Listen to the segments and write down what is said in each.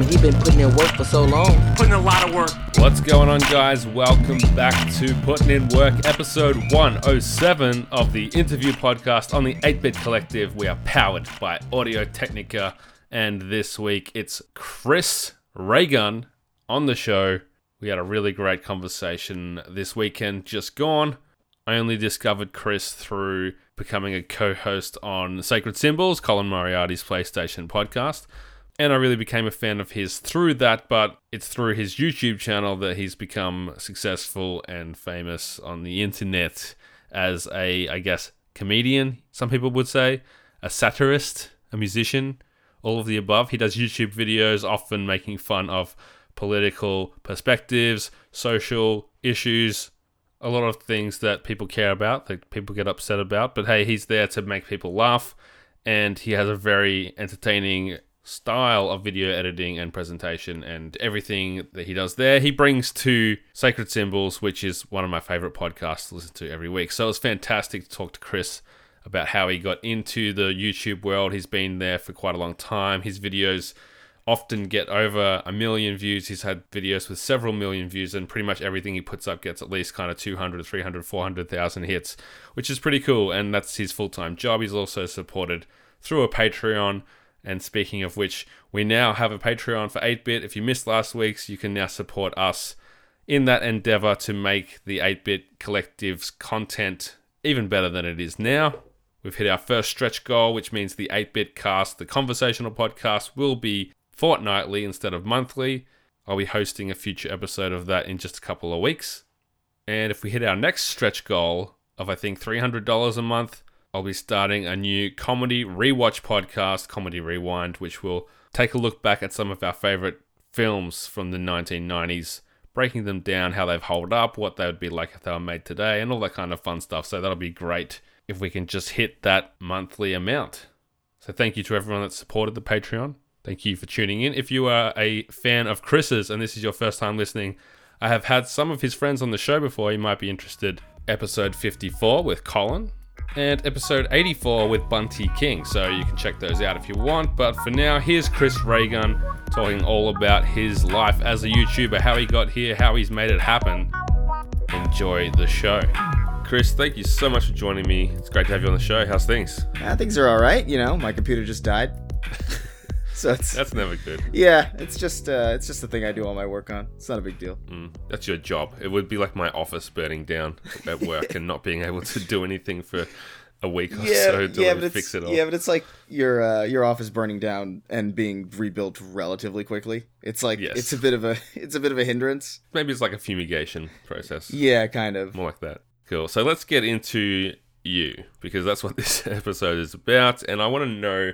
mean, he been putting in work for so long. Putting a lot of work. What's going on, guys? Welcome back to Putting in Work, episode 107 of the interview podcast on the 8 Bit Collective. We are powered by Audio Technica, and this week it's Chris Ray Gun on the show. We had a really great conversation this weekend just gone. I only discovered Chris through becoming a co host on Sacred Symbols, Colin Moriarty's PlayStation podcast. And I really became a fan of his through that, but it's through his YouTube channel that he's become successful and famous on the internet as a, I guess, comedian, some people would say, a satirist, a musician, all of the above. He does YouTube videos, often making fun of political perspectives, social issues, a lot of things that people care about, that people get upset about. But hey, he's there to make people laugh, and he has a very entertaining style of video editing and presentation and everything that he does there. He brings to Sacred Symbols, which is one of my favorite podcasts to listen to every week. So it was fantastic to talk to Chris about how he got into the YouTube world. He's been there for quite a long time. His videos often get over a million views. He's had videos with several million views, and pretty much everything he puts up gets at least kind of 200, 300, 400,000 hits, which is pretty cool. And that's his full time job. He's also supported through a Patreon. And speaking of which, we now have a Patreon for 8 bit. If you missed last week's, you can now support us in that endeavor to make the 8 bit collective's content even better than it is now. We've hit our first stretch goal, which means the 8 bit cast, the conversational podcast, will be fortnightly instead of monthly. I'll be hosting a future episode of that in just a couple of weeks. And if we hit our next stretch goal of, I think, $300 a month, I'll be starting a new comedy rewatch podcast, Comedy Rewind, which will take a look back at some of our favorite films from the 1990s, breaking them down, how they've held up, what they would be like if they were made today, and all that kind of fun stuff. So that'll be great if we can just hit that monthly amount. So thank you to everyone that supported the Patreon. Thank you for tuning in. If you are a fan of Chris's and this is your first time listening, I have had some of his friends on the show before. You might be interested. Episode 54 with Colin, and episode 84 with Bunty King. So you can check those out if you want. But for now, here's Chris Ray Gun talking all about his life as a YouTuber, how he got here, how he's made it happen. Enjoy the show. Chris, thank you so much for joining me. It's great to have you on the show. How's things? Yeah, things are all right. You know, my computer just died. so it's That's never good. yeah, it's just uh, it's just the thing I do all my work on. It's not a big deal. Mm, that's your job. It would be like my office burning down at work and not being able to do anything for a week or Yeah, so to yeah, like fix it all. yeah, but it's like your uh, your office burning down and being rebuilt relatively quickly. It's like Yes. it's a bit of a it's a bit of a hindrance. Maybe it's like a fumigation process. Yeah, kind of. More like that. Cool. So let's get into you because that's what this episode is about. And I want to know,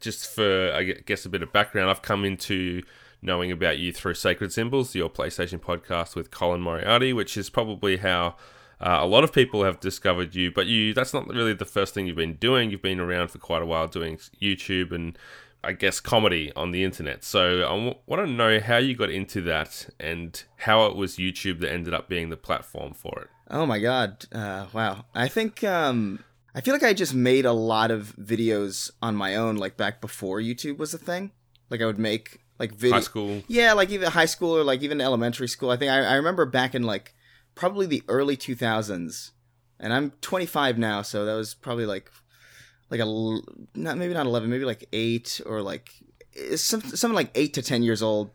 just for, I guess, a bit of background, I've come into knowing about you through Sacred Symbols, your PlayStation podcast with Colin Moriarty, which is probably how. Uh, a lot of people have discovered you, but you—that's not really the first thing you've been doing. You've been around for quite a while doing YouTube and, I guess, comedy on the internet. So I want to know how you got into that and how it was YouTube that ended up being the platform for it. Oh my god. Uh, wow. I think um I feel like I just made a lot of videos on my own like back before YouTube was a thing. Like I would make like video High school. Yeah, like even high school or like even elementary school. I think I, I remember back in like probably the early 2000s. And I'm 25 now, so that was probably like like a not maybe not 11, maybe like 8 or like eh, some, something like 8 to 10 years old.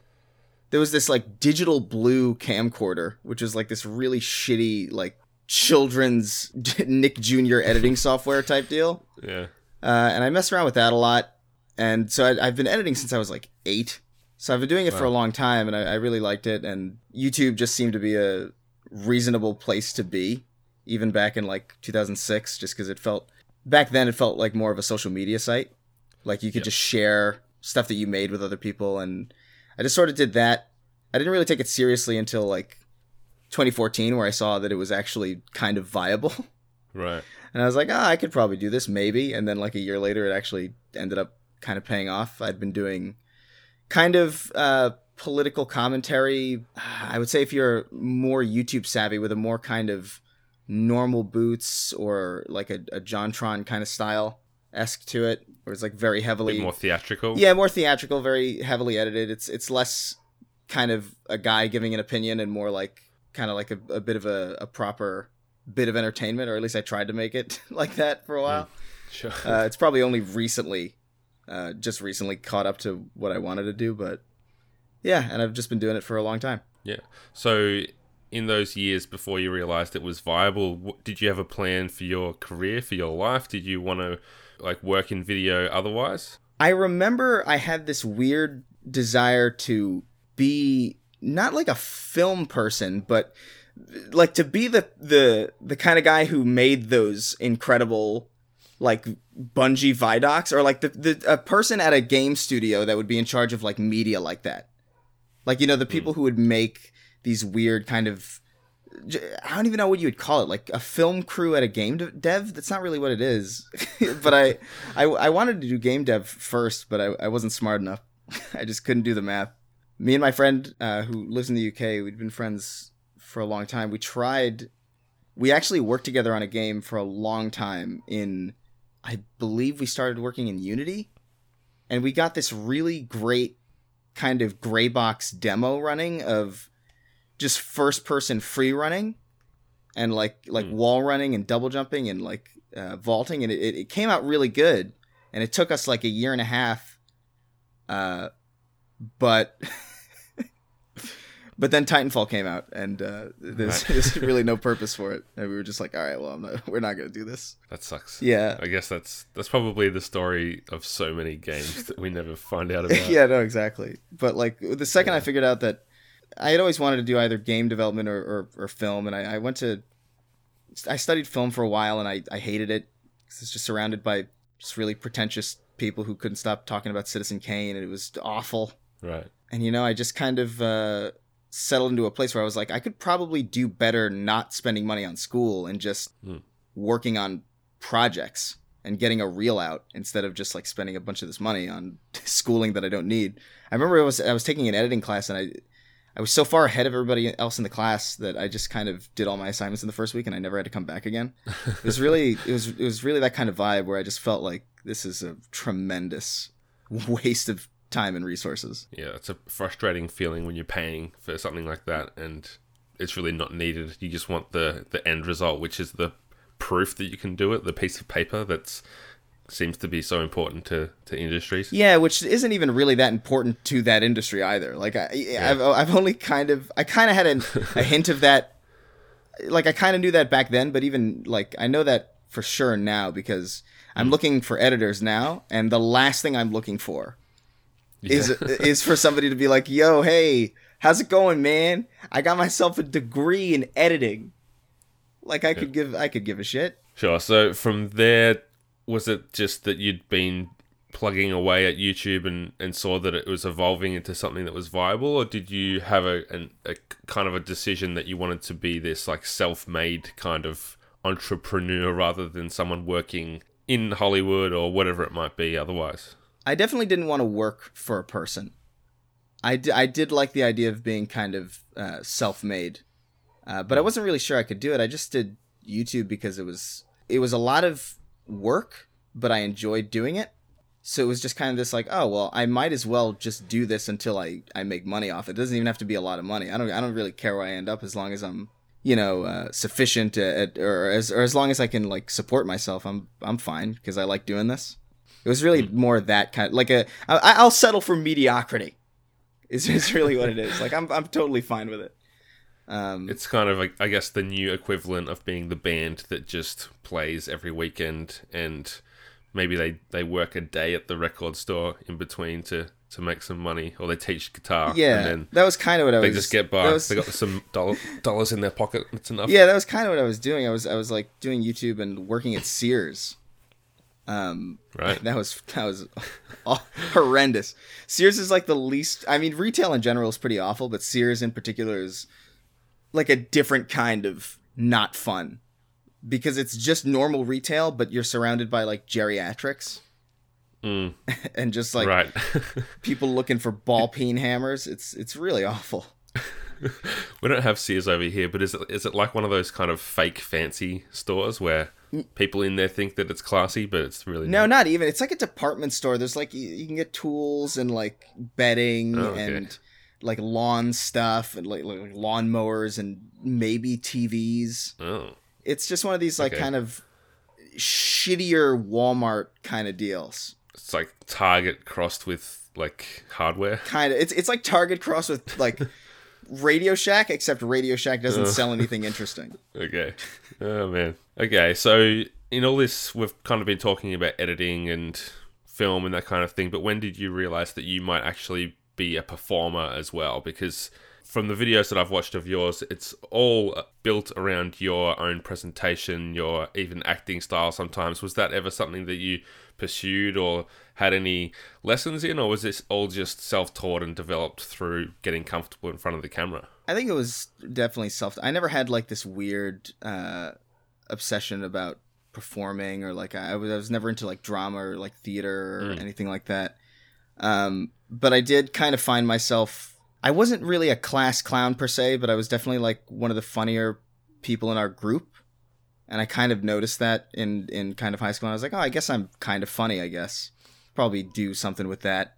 There was this like digital blue camcorder, which was like this really shitty like children's Nick Jr. editing software type deal. Yeah. Uh, and I messed around with that a lot. And so I, I've been editing since I was like eight. So I've been doing it for a long time, and I, I really liked it. And YouTube just seemed to be a reasonable place to be, even back in like 2006, just because it felt back then it felt like more of a social media site. Like you could Yep. just share stuff that you made with other people, and I just sort of did that. I didn't really take it seriously until like 2014, where I saw that it was actually kind of viable. Right. And I was like, ah, I could probably do this, maybe. And then like a year later, it actually ended up kind of paying off. I'd been doing kind of uh, political commentary. I would say if you're more YouTube savvy with a more kind of normal boots or like a, a Jontron kind of style, esque to it, where it's like very heavily more theatrical. yeah, more theatrical, very heavily edited. It's it's less kind of a guy giving an opinion and more like kind of like a, a bit of a, a proper bit of entertainment, or at least I tried to make it like that for a while. Sure. Uh, it's probably only recently, uh, just recently caught up to what I wanted to do, but yeah, and I've just been doing it for a long time. Yeah. So, in those years before you realized it was viable, did you have a plan for your career, for your life? Did you want to like work in video otherwise? I remember I had this weird desire to be not like a film person, but like to be the the the kind of guy who made those incredible like Bungie Vidocs or like the, the a person at a game studio that would be in charge of like media like that. Like you know the hmm. people who would make these weird kind of i don't even know what you would call it, like a film crew at a game dev. That's not really what it is. but I, I, I wanted to do game dev first, but I, I wasn't smart enough. I just couldn't do the math. Me and my friend uh, who lives in the UK, we'd been friends for a long time. We tried. We actually worked together on a game for a long time. In, I believe we started working in Unity, and we got this really great kind of gray box demo running of just first person free running and like like Hmm. wall running and double jumping and like uh, vaulting and it, it- it came out really good and it took us like a year and a half uh but but then titanfall came out and uh there's, Right. there's really no purpose for it and we were just like all right well not, we're not gonna do this That sucks. yeah I guess that's that's probably the story of so many games that we never find out about. yeah, no, exactly. But like the second I figured out that I had always wanted to do either game development or, or, or film, and I, I went to I studied film for a while, and I, I hated it 'cause it's just surrounded by just really pretentious people who couldn't stop talking about Citizen Kane, and it was awful. Right. And you know, I just kind of uh, settled into a place where I was like, I could probably do better not spending money on school and just Hmm. working on projects and getting a reel out instead of just like spending a bunch of this money on schooling that I don't need. I remember I was I was taking an editing class and I I was so far ahead of everybody else in the class that I just kind of did all my assignments in the first week and I never had to come back again. It was really it was it was really that kind of vibe where I just felt like this is a tremendous waste of time and resources. Yeah, it's a frustrating feeling when you're paying for something like that and it's really not needed. You just want the the end result, which is the proof that you can do it, the piece of paper that's seems to be so important to, to industries. Yeah, which isn't even really that important to that industry either. Like I, I've, I've only kind of, I kind of had an, a hint of that. Like I kind of knew that back then, but even like I know that for sure now because I'm mm. looking for editors now, and the last thing I'm looking for is is for somebody to be like, "Yo, hey, how's it going, man? I got myself a degree in editing." Like I could give, I could give a shit. Sure. So from there, was it just that you'd been plugging away at YouTube and, and saw that it was evolving into something that was viable, or did you have a, an, a kind of a decision that you wanted to be this like self-made kind of entrepreneur rather than someone working in Hollywood or whatever it might be otherwise? I definitely didn't want to work for a person. I, d- I did like the idea of being kind of uh, self made, uh, but I wasn't really sure I could do it. I just did YouTube because it was it was a lot of work, but I enjoyed doing it. So it was just kind of this like, oh well, I might as well just do this until I, I make money off it. It doesn't even have to be a lot of money. I don't I don't really care where I end up as long as I'm you know uh, sufficient at, or as or as long as I can like support myself. I'm I'm fine because I like doing this. It was really more that kind like a I, I'll settle for mediocrity. Is is really what it is. Like I'm I'm totally fine with it. Um, It's kind of, like, I guess, the new equivalent of being the band that just plays every weekend and maybe they, they work a day at the record store in between to, to make some money or they teach guitar yeah, and then that was kind of what I they was. They just get by. was- They got some doll- dollars in their pocket. It's enough. yeah, that was kind of what I was doing. I was I was like doing YouTube and working at Sears. Um, Right. that was that was horrendous. Sears is like the least. I mean, retail in general is pretty awful, but Sears in particular is like a different kind of not fun because it's just normal retail, but you're surrounded by like geriatrics Mm, and just like right. people looking for ball peen hammers. It's it's really awful. we don't have Sears over here, but is it is it like one of those kind of fake fancy stores where people in there think that it's classy, but it's really No, not. not even. It's like a department store. There's like you, you can get tools and like bedding Oh, okay. and like lawn stuff and like, like lawn mowers and maybe TVs. Oh, It's just one of these like Okay. kind of shittier Walmart kind of deals. it's like Target crossed with like hardware. Kind of. It's it's like Target crossed with like Radio Shack, except Radio Shack doesn't sell anything interesting. Okay. Oh man. Okay, so in all this, we've kind of been talking about editing and film and that kind of thing. But when did you realize that you might actually be a performer as well? Because from the videos that I've watched of yours, it's all built around your own presentation, your even acting style. Sometimes was that ever something that you pursued or had any lessons in, or was this all just self-taught and developed through getting comfortable in front of the camera? I think it was definitely self. I never had like this weird uh, obsession about performing or like I was I was never into like drama or like theater or Mm. anything like that. Um, but I did kind of find myself. I wasn't really a class clown per se, but I was definitely like one of the funnier people in our group, and I kind of noticed that in in kind of high school. And I was like, oh, I guess I'm kind of funny. I guess probably do something with that.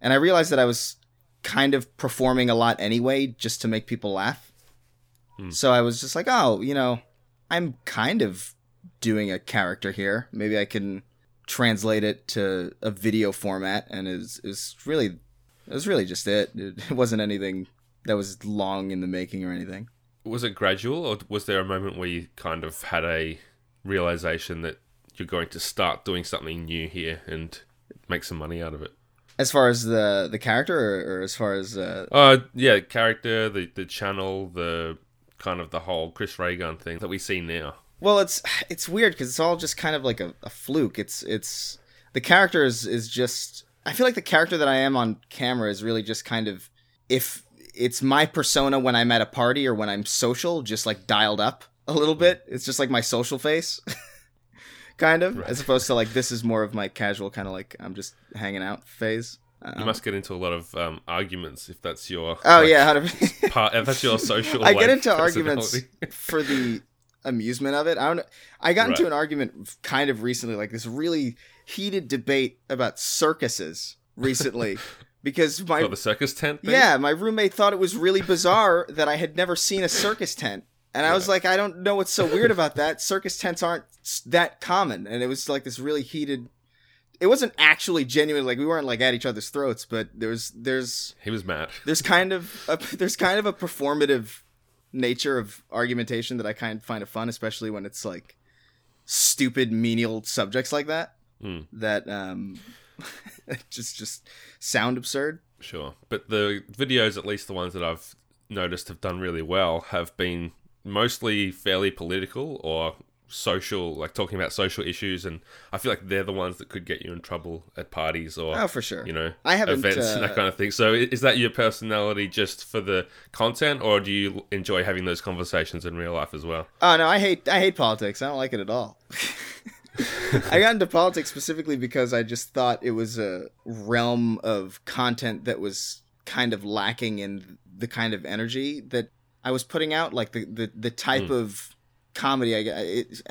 And I realized that I was kind of performing a lot anyway, just to make people laugh. Hmm. So I was just like, oh, you know, I'm kind of doing a character here. Maybe I can translate it to a video format, and is is really it was really just it. It it wasn't anything that was long in the making or anything. was it gradual or was there a moment where you kind of had a realization that you're going to start doing something new here and make some money out of it As far as the the character, or, or as far as uh, uh yeah character the the channel the kind of the whole chris ray gun thing that we see now Well, it's it's weird because it's all just kind of like a, a fluke. It's it's the character is is just. I feel like the character that I am on camera is really just kind of if it's my persona when I'm at a party or when I'm social, just like dialed up a little bit. It's just like my social face, kind of, Right. as opposed to like this is more of my casual kind of like I'm just hanging out phase. you Um, must get into a lot of um, arguments if that's your oh like, yeah, 100%. part if that's your social I get into arguments for the amusement of it. I don't. I got into an argument kind of recently, like this really heated debate about circuses recently, because my Got the circus tent thing? yeah, my roommate thought it was really bizarre that I had never seen a circus tent. And I was like, I don't know what's so weird about that. Circus tents aren't that common. And it was like this really heated. It wasn't actually genuine. Like we weren't like at each other's throats, but there was there's he was mad there's kind of a, there's kind of a performative nature of argumentation that I kind of find it fun, especially when it's like stupid menial subjects like that Mm. that um just just sound absurd. Sure. But the videos, at least the ones that I've noticed have done really well, have been mostly fairly political or social, like talking about social issues. And I feel like they're the ones that could get you in trouble at parties or, Oh, for sure. you know, I haven't, events and uh, that kind of thing. So is that your personality just for the content or do you enjoy having those conversations in real life as well? Oh no, I hate I hate politics. I don't like it at all. I got into politics specifically because I just thought it was a realm of content that was kind of lacking in the kind of energy that I was putting out. Like the the, the type of comedy I. It,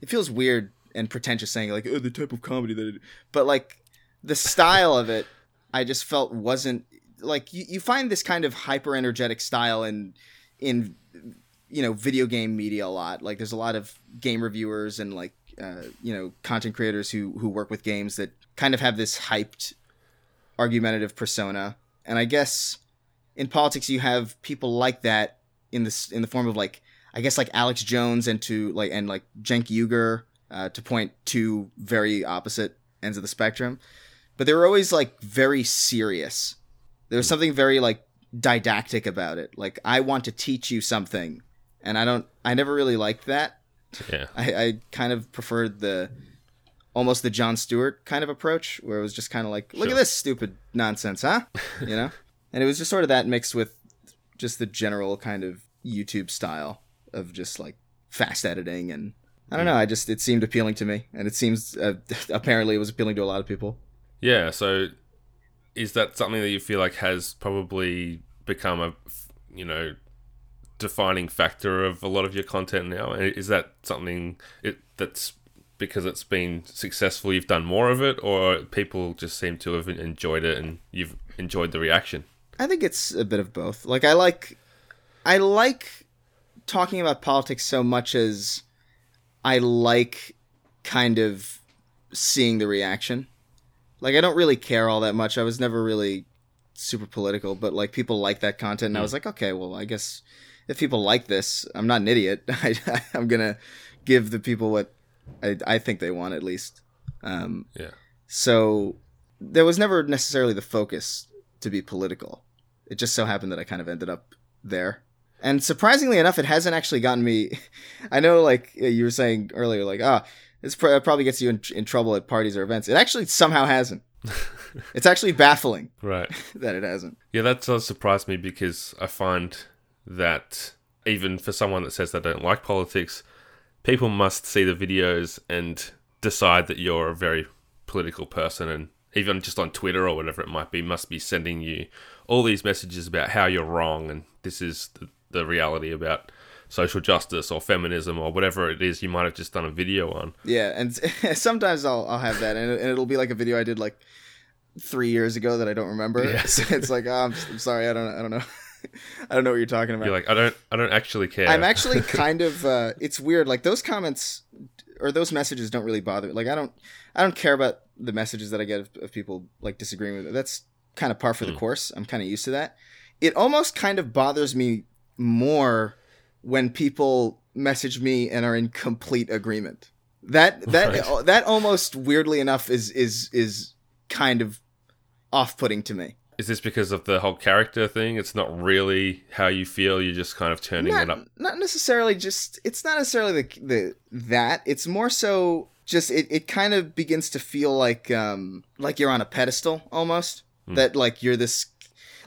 it feels weird and pretentious saying like oh the type of comedy that, it, but like the style of it, I just felt wasn't like you, you find this kind of hyper energetic style in in you know video game media a lot like there's a lot of game reviewers and like uh, you know content creators who who work with games that kind of have this hyped argumentative persona and i guess in politics you have people like that in this in the form of like i guess like alex jones and to like and like Cenk Uygur, uh, to point to very opposite ends of the spectrum. But they were always like very serious. There was something very like didactic about it. Like i want to teach you something. And i don't i never really liked that. Yeah. i, I kind of preferred the almost the jon stewart kind of approach where it was just kind of like look Sure. at this stupid nonsense huh? You know? And it was just sort of that mixed with just the general kind of youtube style of just like fast editing and i don't know i just it seemed appealing to me and it seems uh, apparently it was appealing to a lot of people Yeah, so is that something that you feel like has probably become a, you know, defining factor of a lot of your content now? Is that something it, that's because it's been successful, you've done more of it, or people just seem to have enjoyed it and you've enjoyed the reaction? I think it's a bit of both. Like I like I like talking about politics so much as I like kind of seeing the reaction. Like I don't really care all that much. I was never really super political, but like people like that content, and mm. I was like, okay, well, I guess if people like this, I'm not an idiot. I, am gonna give the people what I, I think they want at least. Um, yeah. So there was never necessarily the focus to be political. It just so happened that I kind of ended up there. And surprisingly enough, it hasn't actually gotten me. I know, like you were saying earlier, like, ah, oh, this probably gets you in, in trouble at parties or events. It actually somehow hasn't. it's actually baffling, right, that it hasn't. Yeah, that does surprise me because I find that even for someone that says they don't like politics, people must see the videos and decide that you're a very political person and even just on Twitter or whatever it might be, must be sending you all these messages about how you're wrong and this is the, the reality about social justice or feminism or whatever it is you might have just done a video on. Yeah, and sometimes I'll I'll have that, and, it, will be like a video I did like three years ago that I don't remember. Yeah. So it's like, oh, I'm, I'm sorry, I don't I don't know. I don't know what you're talking about. You're like, I don't, I don't actually care. I'm actually kind of. Uh, it's weird. Like those comments or those messages don't really bother. Me. Like I don't, I don't care about the messages that I get of, of people like disagreeing with it. That's kind of par for mm. the hmm. course. I'm kind of used to that. It almost kind of bothers me more when people message me and are in complete agreement. That that right. that almost weirdly enough is is is kind of off-putting to me. Is this because of the whole character thing? It's not really how you feel. You're just kind of turning not, it up. Not necessarily. Just it's not necessarily the the that. It's more so just it, it kind of begins to feel like um like you're on a pedestal almost. Mm. That like you're this.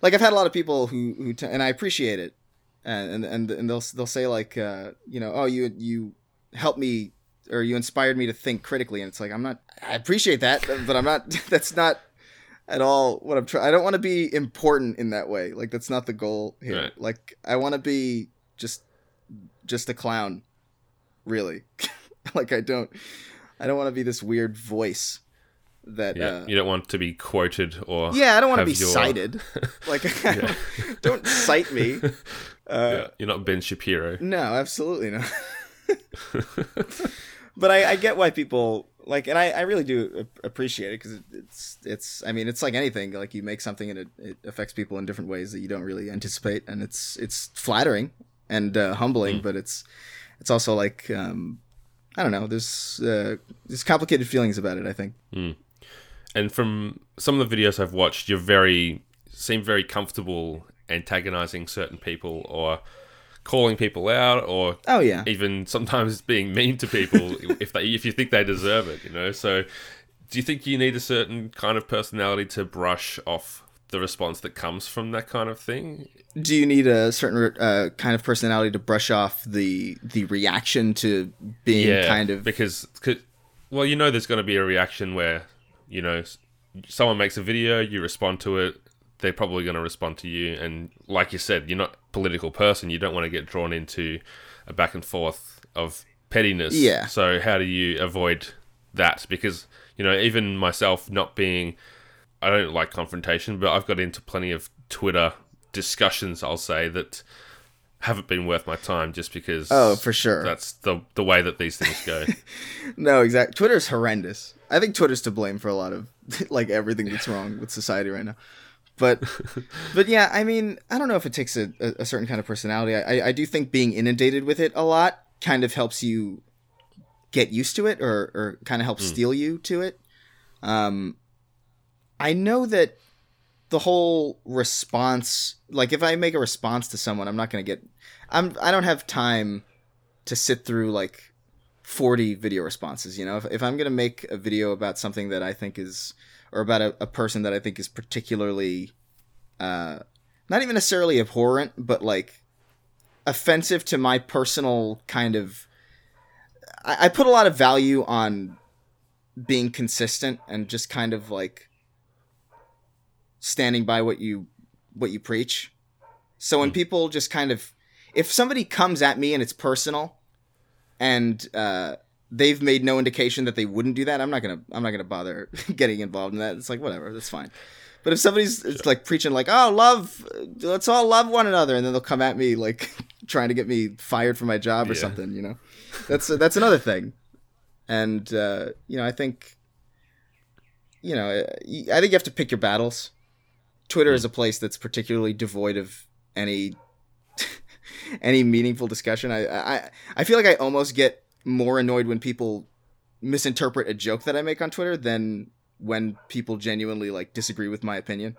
Like I've had a lot of people who who t- and I appreciate it, and and and they'll they'll say like uh you know oh you you helped me or you inspired me to think critically and it's like i'm not i appreciate that but i'm not that's not at all what I'm trying. I don't want to be important in that way. Like that's not the goal here. Right. Like I want to be just just a clown, really. like I don't I don't want to be this weird voice that yeah, uh, you don't want to be quoted or yeah i don't want to be your... cited like don't cite me uh, yeah, you're not ben shapiro no absolutely not but I, I get why people like and I, I really do appreciate it because it's it's I mean it's like anything like you make something and it, it affects people in different ways that you don't really anticipate and it's it's flattering and uh, humbling mm. but it's it's also like um, I don't know there's uh, there's complicated feelings about it I think mm. and from some of the videos I've watched you're very seem very comfortable antagonizing certain people or calling people out or oh yeah even sometimes being mean to people if they if you think they deserve it you know so do you think you need a certain kind of personality to brush off the response that comes from that kind of thing do you need a certain uh, kind of personality to brush off the the reaction to being yeah, kind of because well you know there's going to be a reaction where you know someone makes a video you respond to it they're probably going to respond to you. And like you said, you're not political person. You don't want to get drawn into a back and forth of pettiness. Yeah. So how do you avoid that? Because you know, even myself not being, I don't like confrontation, but I've got into plenty of Twitter discussions. I'll say that haven't been worth my time just because. Oh, for sure. That's the the way that these things go. no, exactly. Twitter's horrendous. I think Twitter's to blame for a lot of like everything that's wrong with society right now but but yeah i mean i don't know if it takes a, a certain kind of personality. I, I do think being inundated with it a lot kind of helps you get used to it or, or kind of helps mm. steel you to it. Um i know that the whole response like if i make a response to someone i'm not going to get i'm i don't have time to sit through like 40 video responses you know? If, if i'm going to make a video about something that i think is or about a, a person that I think is particularly, uh, not even necessarily abhorrent, but like offensive to my personal kind of. I, I put a lot of value on being consistent and just kind of like standing by what you what you preach. So when hmm. people just kind of if somebody comes at me and it's personal, and uh, they've made no indication that they wouldn't do that, I'm not gonna I'm not gonna bother getting involved in that. It's like whatever, that's fine. But if somebody's it's like preaching like, "Oh, love, let's all love one another," and then they'll come at me like trying to get me fired from my job or Yeah. something, you know, that's that's another thing. And uh, you know, I think, you know, I think you have to pick your battles. Twitter is a place that's particularly devoid of any any meaningful discussion. I, I I feel like I almost get more annoyed when people misinterpret a joke that I make on Twitter than when people genuinely like disagree with my opinion.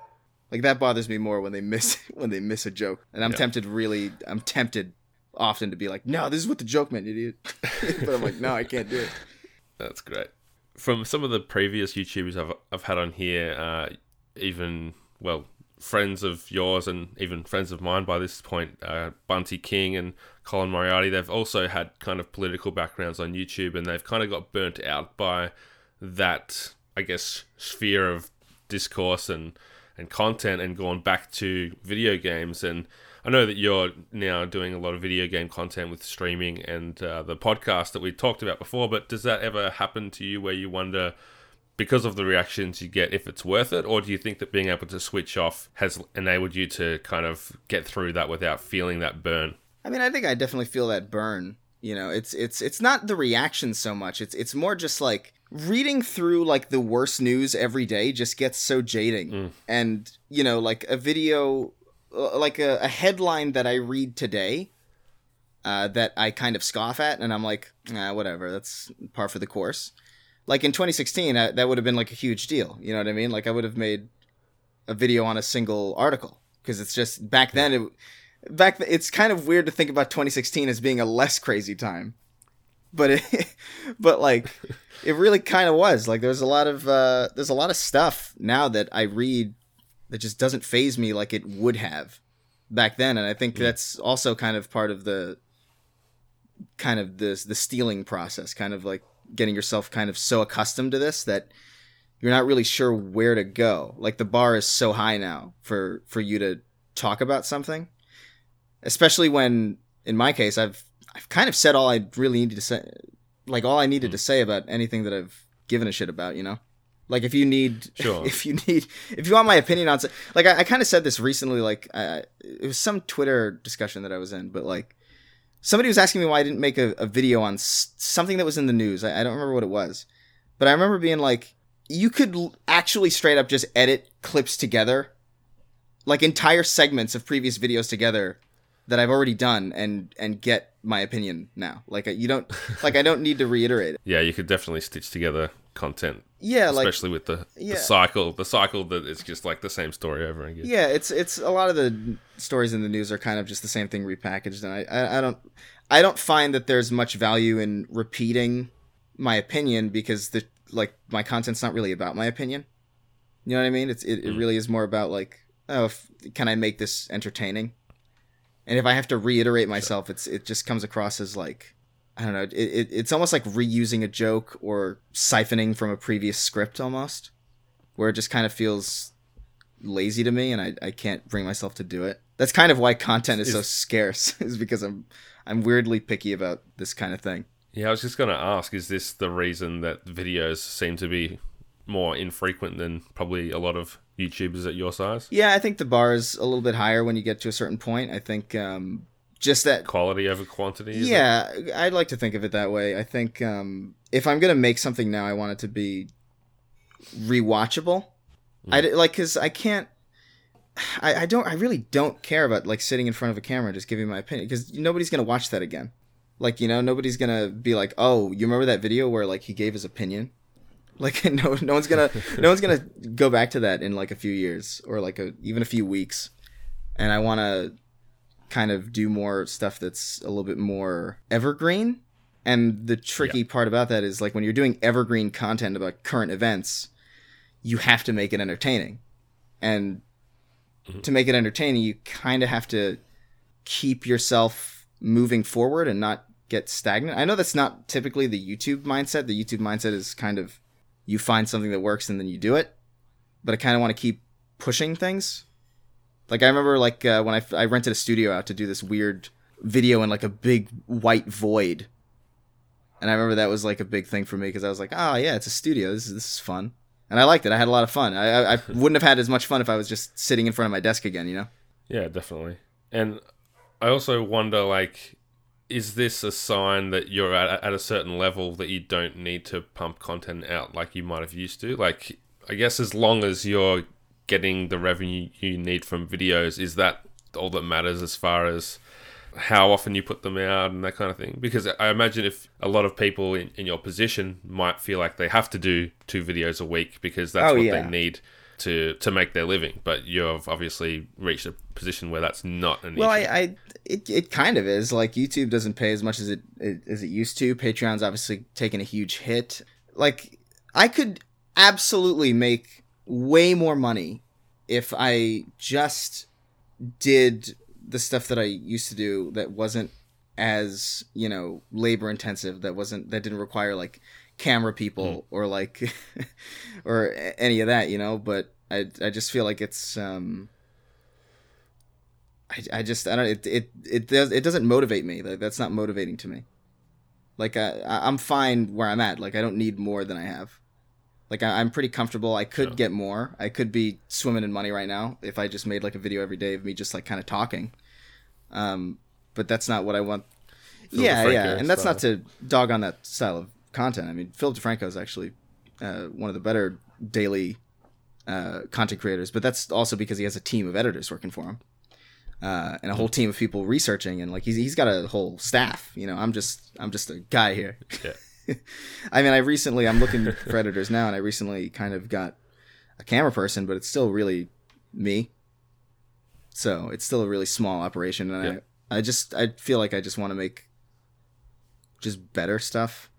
Like that bothers me more when they miss when they miss a joke. And I'm Yeah. tempted really I'm tempted often to be like, "No, this is what the joke meant, idiot." but I'm like, "No, I can't do it." That's great. From some of the previous YouTubers I've, I've had on here, uh, even, well, friends of yours and even friends of mine by this point, uh, Bunty King and Colin Moriarty, they've also had kind of political backgrounds on YouTube and they've kind of got burnt out by that, I guess, sphere of discourse and, and content and gone back to video games. And I know that you're now doing a lot of video game content with streaming and uh, the podcast that we talked about before, but does that ever happen to you where you wonder, because of the reactions you get, if it's worth it? Or do you think that being able to switch off has enabled you to kind of get through that without feeling that burn? I mean, I think I definitely feel that burn. You know, it's it's it's not the reaction so much. It's it's more just like reading through like the worst news every day just gets so jading. And you know, like a video, uh, like a, a headline that I read today, uh, that I kind of scoff at, and I'm like, ah, whatever. That's par for the course. Like in 2016, uh, that would have been like a huge deal. You know what I mean? Like I would have made a video on a single article because it's just back then it back th- it's kind of weird to think about 2016 as being a less crazy time. But it, but like it really kind of was. Like there's a lot of uh there's a lot of stuff now that i read that just doesn't faze me like it would have back then. And i think that's also kind of part of the kind of this the steeling process kind of like getting yourself kind of so accustomed to this that you're not really sure where to go. Like the bar is so high now for for you to talk about something especially when in my case i've i've kind of said all i really needed to say like all i needed to hmm. say about anything that i've given a shit about you know? Like if you need Sure. if you need if you want my opinion on like i, I kind of said this recently like I, it was some twitter discussion that i was in but like somebody was asking me why i didn't make a, a video on s- something that was in the news. I, I don't remember what it was. But i remember being like you could l- actually straight up just edit clips together like entire segments of previous videos together that I've already done and and get my opinion now. Like you don't like I don't need to reiterate it. Yeah, you could definitely stitch together content, Yeah, like especially with the, yeah. the cycle, the cycle that it's just like the same story over again. yeah, it's it's a lot of the stories in the news are kind of just the same thing repackaged, and I I, I don't I don't find that there's much value in repeating my opinion because the like my content's not really about my opinion. You know what I mean? It's it, it mm. really is more about like oh if, can I make this entertaining? And if I have to reiterate myself, it's it just comes across as like I don't know. It, it it's almost like reusing a joke or siphoning from a previous script almost, where it just kind of feels lazy to me, and I, I can't bring myself to do it. That's kind of why content is so scarce, is because I'm I'm weirdly picky about this kind of thing. Yeah, I was just going to ask: Is this the reason that videos seem to be more infrequent than probably a lot of YouTubers at your size? Yeah, I think the bar is a little bit higher when you get to a certain point. I think um, just that Quality over quantity. is it? yeah, I'd like to think of it that way. I think um, if I'm gonna make something now, I want it to be rewatchable. I d- like because I can't. I, I don't. I really don't care about like sitting in front of a camera just giving my opinion because nobody's gonna watch that again. Like you know, nobody's gonna be like, "Oh, you remember that video where like he gave his opinion?" Like no, no one's gonna, no one's gonna go back to that in like a few years or like a even a few weeks. And I want to kind of do more stuff that's a little bit more evergreen. And the tricky part about that is like when you're doing evergreen content about current events, you have to make it entertaining. And mm-hmm. to make it entertaining, you kind of have to keep yourself moving forward and not get stagnant. I know that's not typically the YouTube mindset. The YouTube mindset is kind of you find something that works and then you do it. But I kind of want to keep pushing things. Like I remember like uh, when I, I rented a studio out to do this weird video in like a big white void. And I remember that was like a big thing for me because I was like, oh yeah, it's a studio. This is this is fun, and I liked it. I had a lot of fun. I, I, I wouldn't have had as much fun if I was just sitting in front of my desk again. You know? Yeah, definitely. And I also wonder, like, is this a sign that you're at, at a certain level that you don't need to pump content out like you might have used to? Like, I guess as long as you're getting the revenue you need from videos, is that all that matters as far as how often you put them out and that kind of thing? Because I imagine if a lot of people in, in your position might feel like they have to do two videos a week because that's Oh, what yeah. they need to to make their living, but you've obviously reached a position where that's not an Well, issue. I, I it, it kind of is. Like YouTube doesn't pay as much as it, it as it used to. Patreon's obviously taken a huge hit. Like I could absolutely make way more money if I just did the stuff that I used to do that wasn't as, you know, labor intensive, that wasn't that didn't require like camera people or like or any of that, you know, but I I just feel like it's um I, I just I don't it it it does it doesn't motivate me. Like, that's not motivating to me. Like I I'm fine where I'm at. Like I don't need more than I have. Like I, I'm pretty comfortable. I could Sure. get more. I could be swimming in money right now if I just made like a video every day of me just like kind of talking. Um, but that's not what I want. Phil yeah, yeah, and that's not to dog on that style of content. I mean, Philip DeFranco is actually uh, one of the better daily uh, content creators, but that's also because he has a team of editors working for him uh, and a whole team of people researching, and like he's he's got a whole staff. You know, I'm just I'm just a guy here. Yeah. I mean, I recently I'm looking for editors now, and I recently kind of got a camera person, but it's still really me. So it's still a really small operation, and Yeah. I I just I feel like I just want to make just better stuff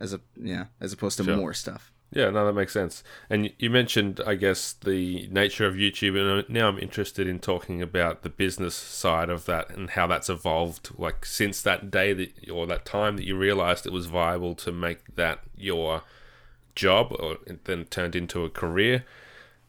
as a yeah as opposed to Sure. more stuff. Yeah, no, that makes sense. And you mentioned, I guess, the nature of YouTube, and now I'm interested in talking about the business side of that and how that's evolved. Like since that day that, or that time that you realized it was viable to make that your job, or then turned into a career.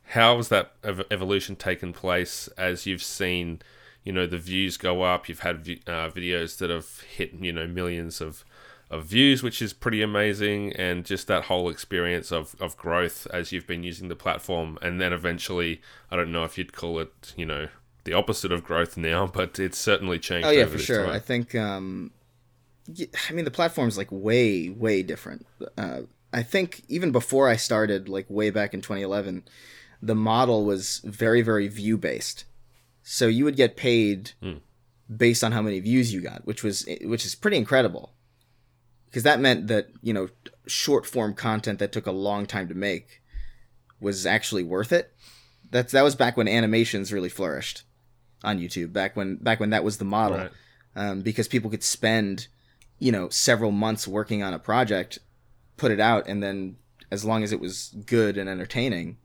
How has that ev- evolution taken place as you've seen, you know, the views go up? You've had vi- uh, videos that have hit, you know, millions of of views, which is pretty amazing, and just that whole experience of, of growth as you've been using the platform, and then eventually, I don't know if you'd call it, you know, the opposite of growth now, but it's certainly changed. Oh yeah, for sure. time. I think um, I mean the platform's like way way different. Uh, I think even before I started, like way back in 2011, the model was very very view based. So you would get paid based on how many views you got, which was which is pretty incredible. Because that meant that you know short form content that took a long time to make was actually worth it. That's that was back when animations really flourished on YouTube. Back when back when that was the model Right. um, because people could spend you know several months working on a project put it out and then as long as it was good and entertaining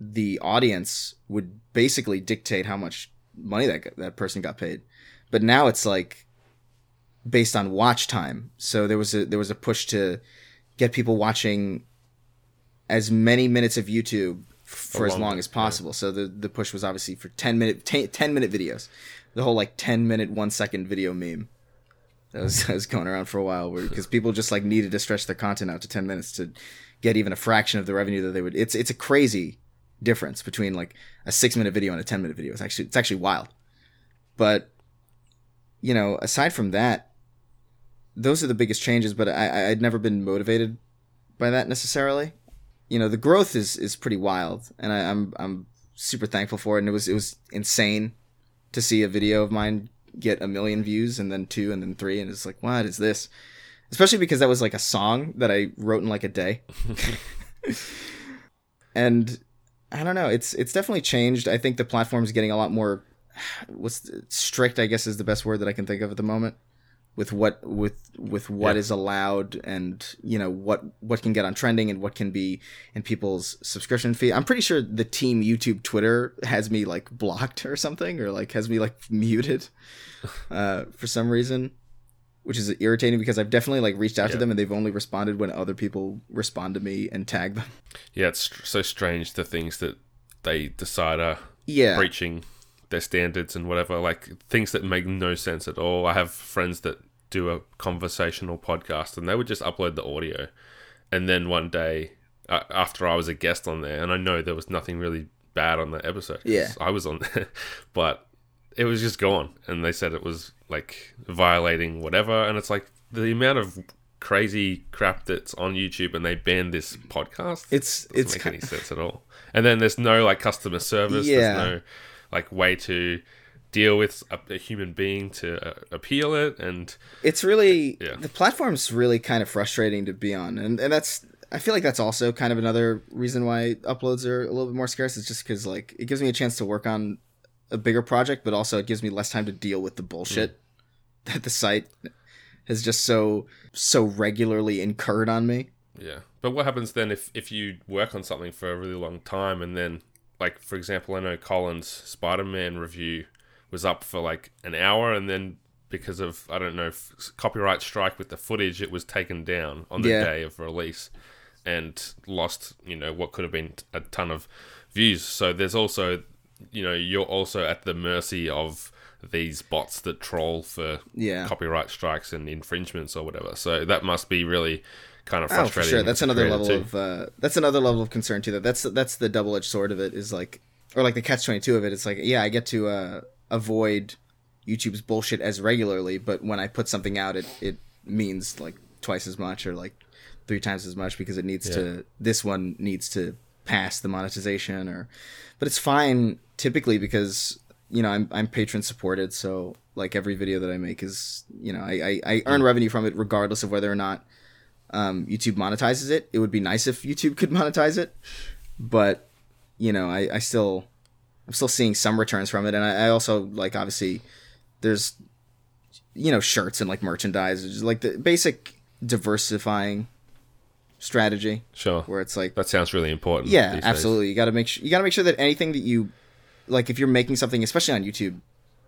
the audience would basically dictate how much money that that person got paid but now it's like based on watch time. So there was a there was a push to get people watching as many minutes of YouTube for as long as possible. So the the push was obviously for 10 minute 10, 10 minute videos. The whole like 10 minute 1 second video meme. That was, that was going around for a while because people just like needed to stretch their content out to 10 minutes to get even a fraction of the revenue that they would it's it's a crazy difference between like a 6 minute video and a 10 minute video. It's actually it's actually wild. But you know aside from that those are the biggest changes but I I'd never been motivated by that necessarily. You know the growth is is pretty wild and I, I'm I'm super thankful for it and it was it was insane to see a video of mine get a million views and then two and then three and it's like what is this? Especially because that was like a song that i wrote in like a day. And i don't know it's it's definitely changed. I think the platform is getting a lot more what's strict i guess is the best word that i can think of at the moment with what with with what Yeah. is allowed and you know what what can get on trending and what can be in people's subscription fee. I'm pretty sure the team YouTube Twitter has me like blocked or something or like has me like muted uh, for some reason, which is irritating because I've definitely like reached out to them and they've only responded when other people respond to me and tag them. Yeah, it's so strange the things that they decide are Yeah, breaching their standards and whatever, like things that make no sense at all. I have friends that do a conversational podcast and they would just upload the audio. And then one day, uh, after I was a guest on there, and I know there was nothing really bad on that episode. Yeah. I was on there, but it was just gone. And they said it was like violating whatever. And it's like the amount of crazy crap that's on YouTube and they banned this podcast. It's doesn't it's make kind any sense at all. And then there's no like customer service. Yeah. There's no like way to deal with a, a human being to uh, appeal it. And it's really Yeah. the platform's really kind of frustrating to be on and, and that's i feel like that's also kind of another reason why uploads are a little bit more scarce is just because like it gives me a chance to work on a bigger project but also it gives me less time to deal with the bullshit that the site has just so so regularly incurred on me yeah. But what happens then if if you work on something for a really long time and then like for example, I know Colin's Spider-Man review was up for like an hour and then because of I don't know copyright strike with the footage, it was taken down on the Yeah. day of release and lost you know what could have been a ton of views. So there's also you know you're also at the mercy of these bots that troll for Yeah. copyright strikes and infringements or whatever. So that must be really kind of Oh, for sure. That's another level too. of uh, that's another level of concern too. That that's that's the double edged sword of it is like, or like the catch twenty two of it. It's like, yeah, I get to uh, avoid YouTube's bullshit as regularly, but when I put something out, it it means like twice as much or like three times as much because it needs to. This one needs to pass the monetization, or, but it's fine typically because you know I'm I'm Patreon supported, so like every video that I make is you know I I, I earn revenue from it regardless of whether or not um, YouTube monetizes it. It would be nice if YouTube could monetize it, but you know, I, I still, I'm still seeing some returns from it, and I, I also like obviously, there's, you know, shirts and like merchandise, just like the basic diversifying strategy Sure. where it's like, That sounds really important. yeah, these days. absolutely. You got to make sure you got to make sure that anything that you, like, if you're making something, especially on YouTube,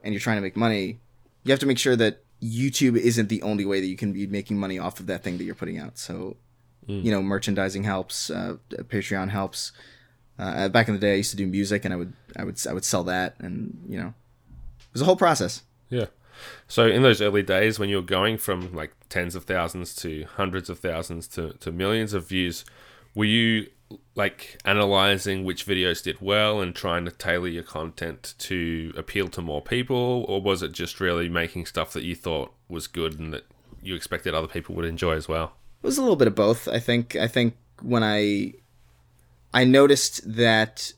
and you're trying to make money, you have to make sure that YouTube isn't the only way that you can be making money off of that thing that you're putting out. So, you know, merchandising helps, uh, Patreon helps. Uh, back in the day, I used to do music, and I would, I would, I would sell that, and you know, it was a whole process. Yeah. So in those early days when you were going from like tens of thousands to hundreds of thousands to, to millions of views, were you like analyzing which videos did well and trying to tailor your content to appeal to more people or was it just really making stuff that you thought was good and that you expected other people would enjoy as well? It was a little bit of both. I think. I think when I, I noticed that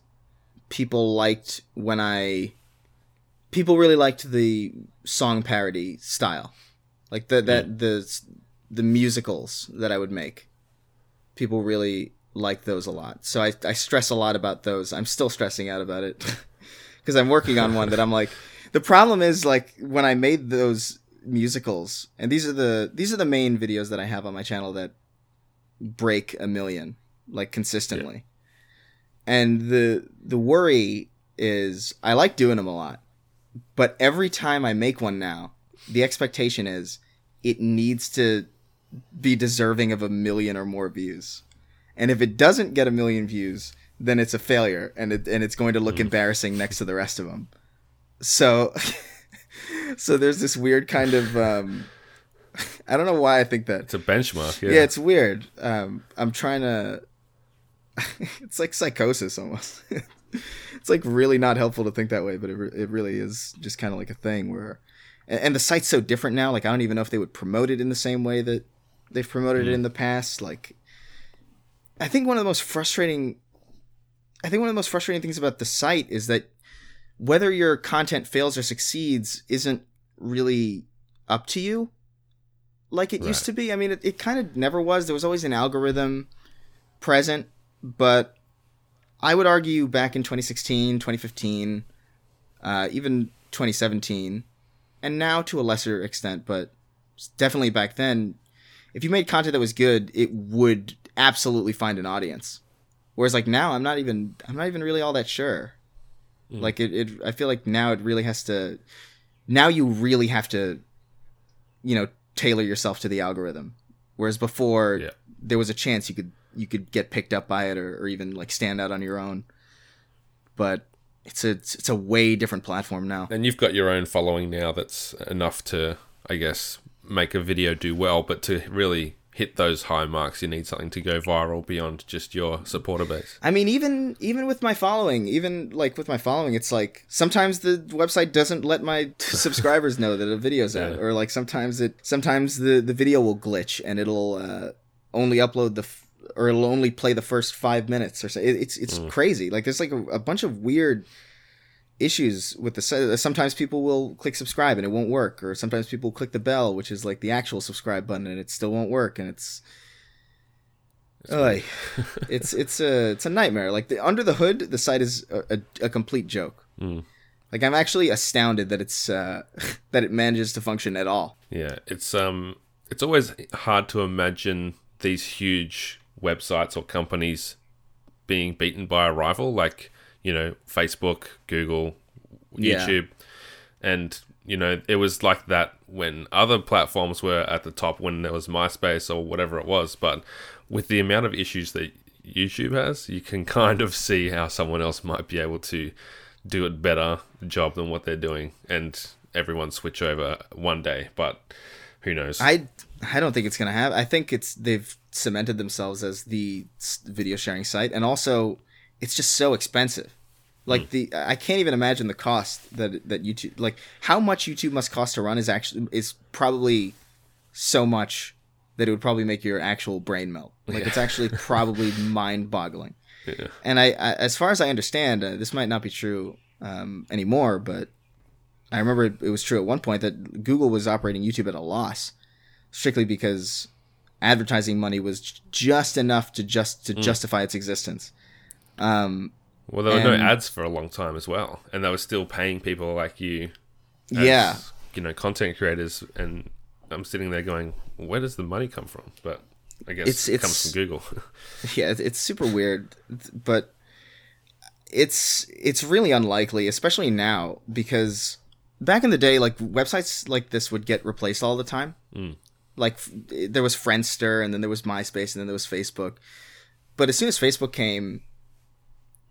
people liked when I, people really liked the song parody style, like the that hmm. the the musicals that I would make. People really like those a lot, so I I stress a lot about those. I'm still stressing out about it because I'm working on one that I'm like. The problem is like when I made those musicals, and these are the these are the main videos that I have on my channel that break a million like consistently. And the the worry is I like doing them a lot, but every time I make one now, the expectation is it needs to be deserving of a million or more views. And if it doesn't get a million views, then it's a failure and it and it's going to look embarrassing next to the rest of them. So so there's this weird kind of um I don't know why I think that. It's a benchmark. Yeah. Yeah, it's weird. Um, I'm trying to. it's like psychosis almost. it's like really not helpful to think that way, but it, re- it really is just kind of like a thing where, and, and the site's so different now. Like I don't even know if they would promote it in the same way that they've promoted it in the past. Like, I think one of the most frustrating, I think one of the most frustrating things about the site is that whether your content fails or succeeds isn't really up to you like it used to be. I mean, it, it kind of never was. There was always an algorithm present, but I would argue back in 2016, 2015, uh, even 2017, and now to a lesser extent, but definitely back then, if you made content that was good, it would absolutely find an audience. Whereas like now, I'm not even I'm not even really all that sure. Hmm. Like it, it, I feel like now it really has to. Now you really have to, you know, tailor yourself to the algorithm. Whereas before, Yeah. there was a chance you could you could get picked up by it or, or even like stand out on your own. But it's a it's a way different platform now. And you've got your own following now that's enough to, I guess, make a video do well, but to really hit those high marks, you need something to go viral beyond just your supporter base. I mean, even even with my following, even like with my following, it's like sometimes the website doesn't let my subscribers know that a video's out, or like sometimes it sometimes the the video will glitch and it'll uh, only upload the f- or it'll only play the first five minutes or so. It, it's it's crazy. Like there's like a, a bunch of weird issues with the. Sometimes people will click subscribe and it won't work, or sometimes people click the bell, which is like the actual subscribe button, and it still won't work, and it's. Oy. it's it's a it's a nightmare. Like the, under the hood, the site is a, a, a complete joke. Mm. Like I'm actually astounded that it's uh, that it manages to function at all. Yeah, it's um, it's always hard to imagine these huge websites or companies being beaten by a rival, like you know Facebook, Google, Yeah. YouTube, and you know it was like that when other platforms were at the top, when there was MySpace or whatever it was. But with the amount of issues that YouTube has, you can kind of see how someone else might be able to do it better job than what they're doing, and everyone switch over one day. But who knows? I I don't think it's gonna have. I think it's they've cemented themselves as the video sharing site, and also it's just so expensive. Like the I can't even imagine the cost that that YouTube like how much YouTube must cost to run is actually is probably so much that it would probably make your actual brain melt. Like it's actually probably mind boggling. Yeah. And I, I, as far as I understand, uh, this might not be true um, anymore, but I remember it, it was true at one point that Google was operating YouTube at a loss, strictly because advertising money was j- just enough to just to justify its existence. Um, Well, there were no ads for a long time as well, and they were still paying people like you. as, Yeah. you know, content creators, and I'm sitting there going, "Where does the money come from?" But I guess It's- it comes from Google. yeah, it's super weird, but it's it's really unlikely, especially now because back in the day, like websites like this would get replaced all the time. Mm. Like there was Friendster, and then there was MySpace, and then there was Facebook. But as soon as Facebook came,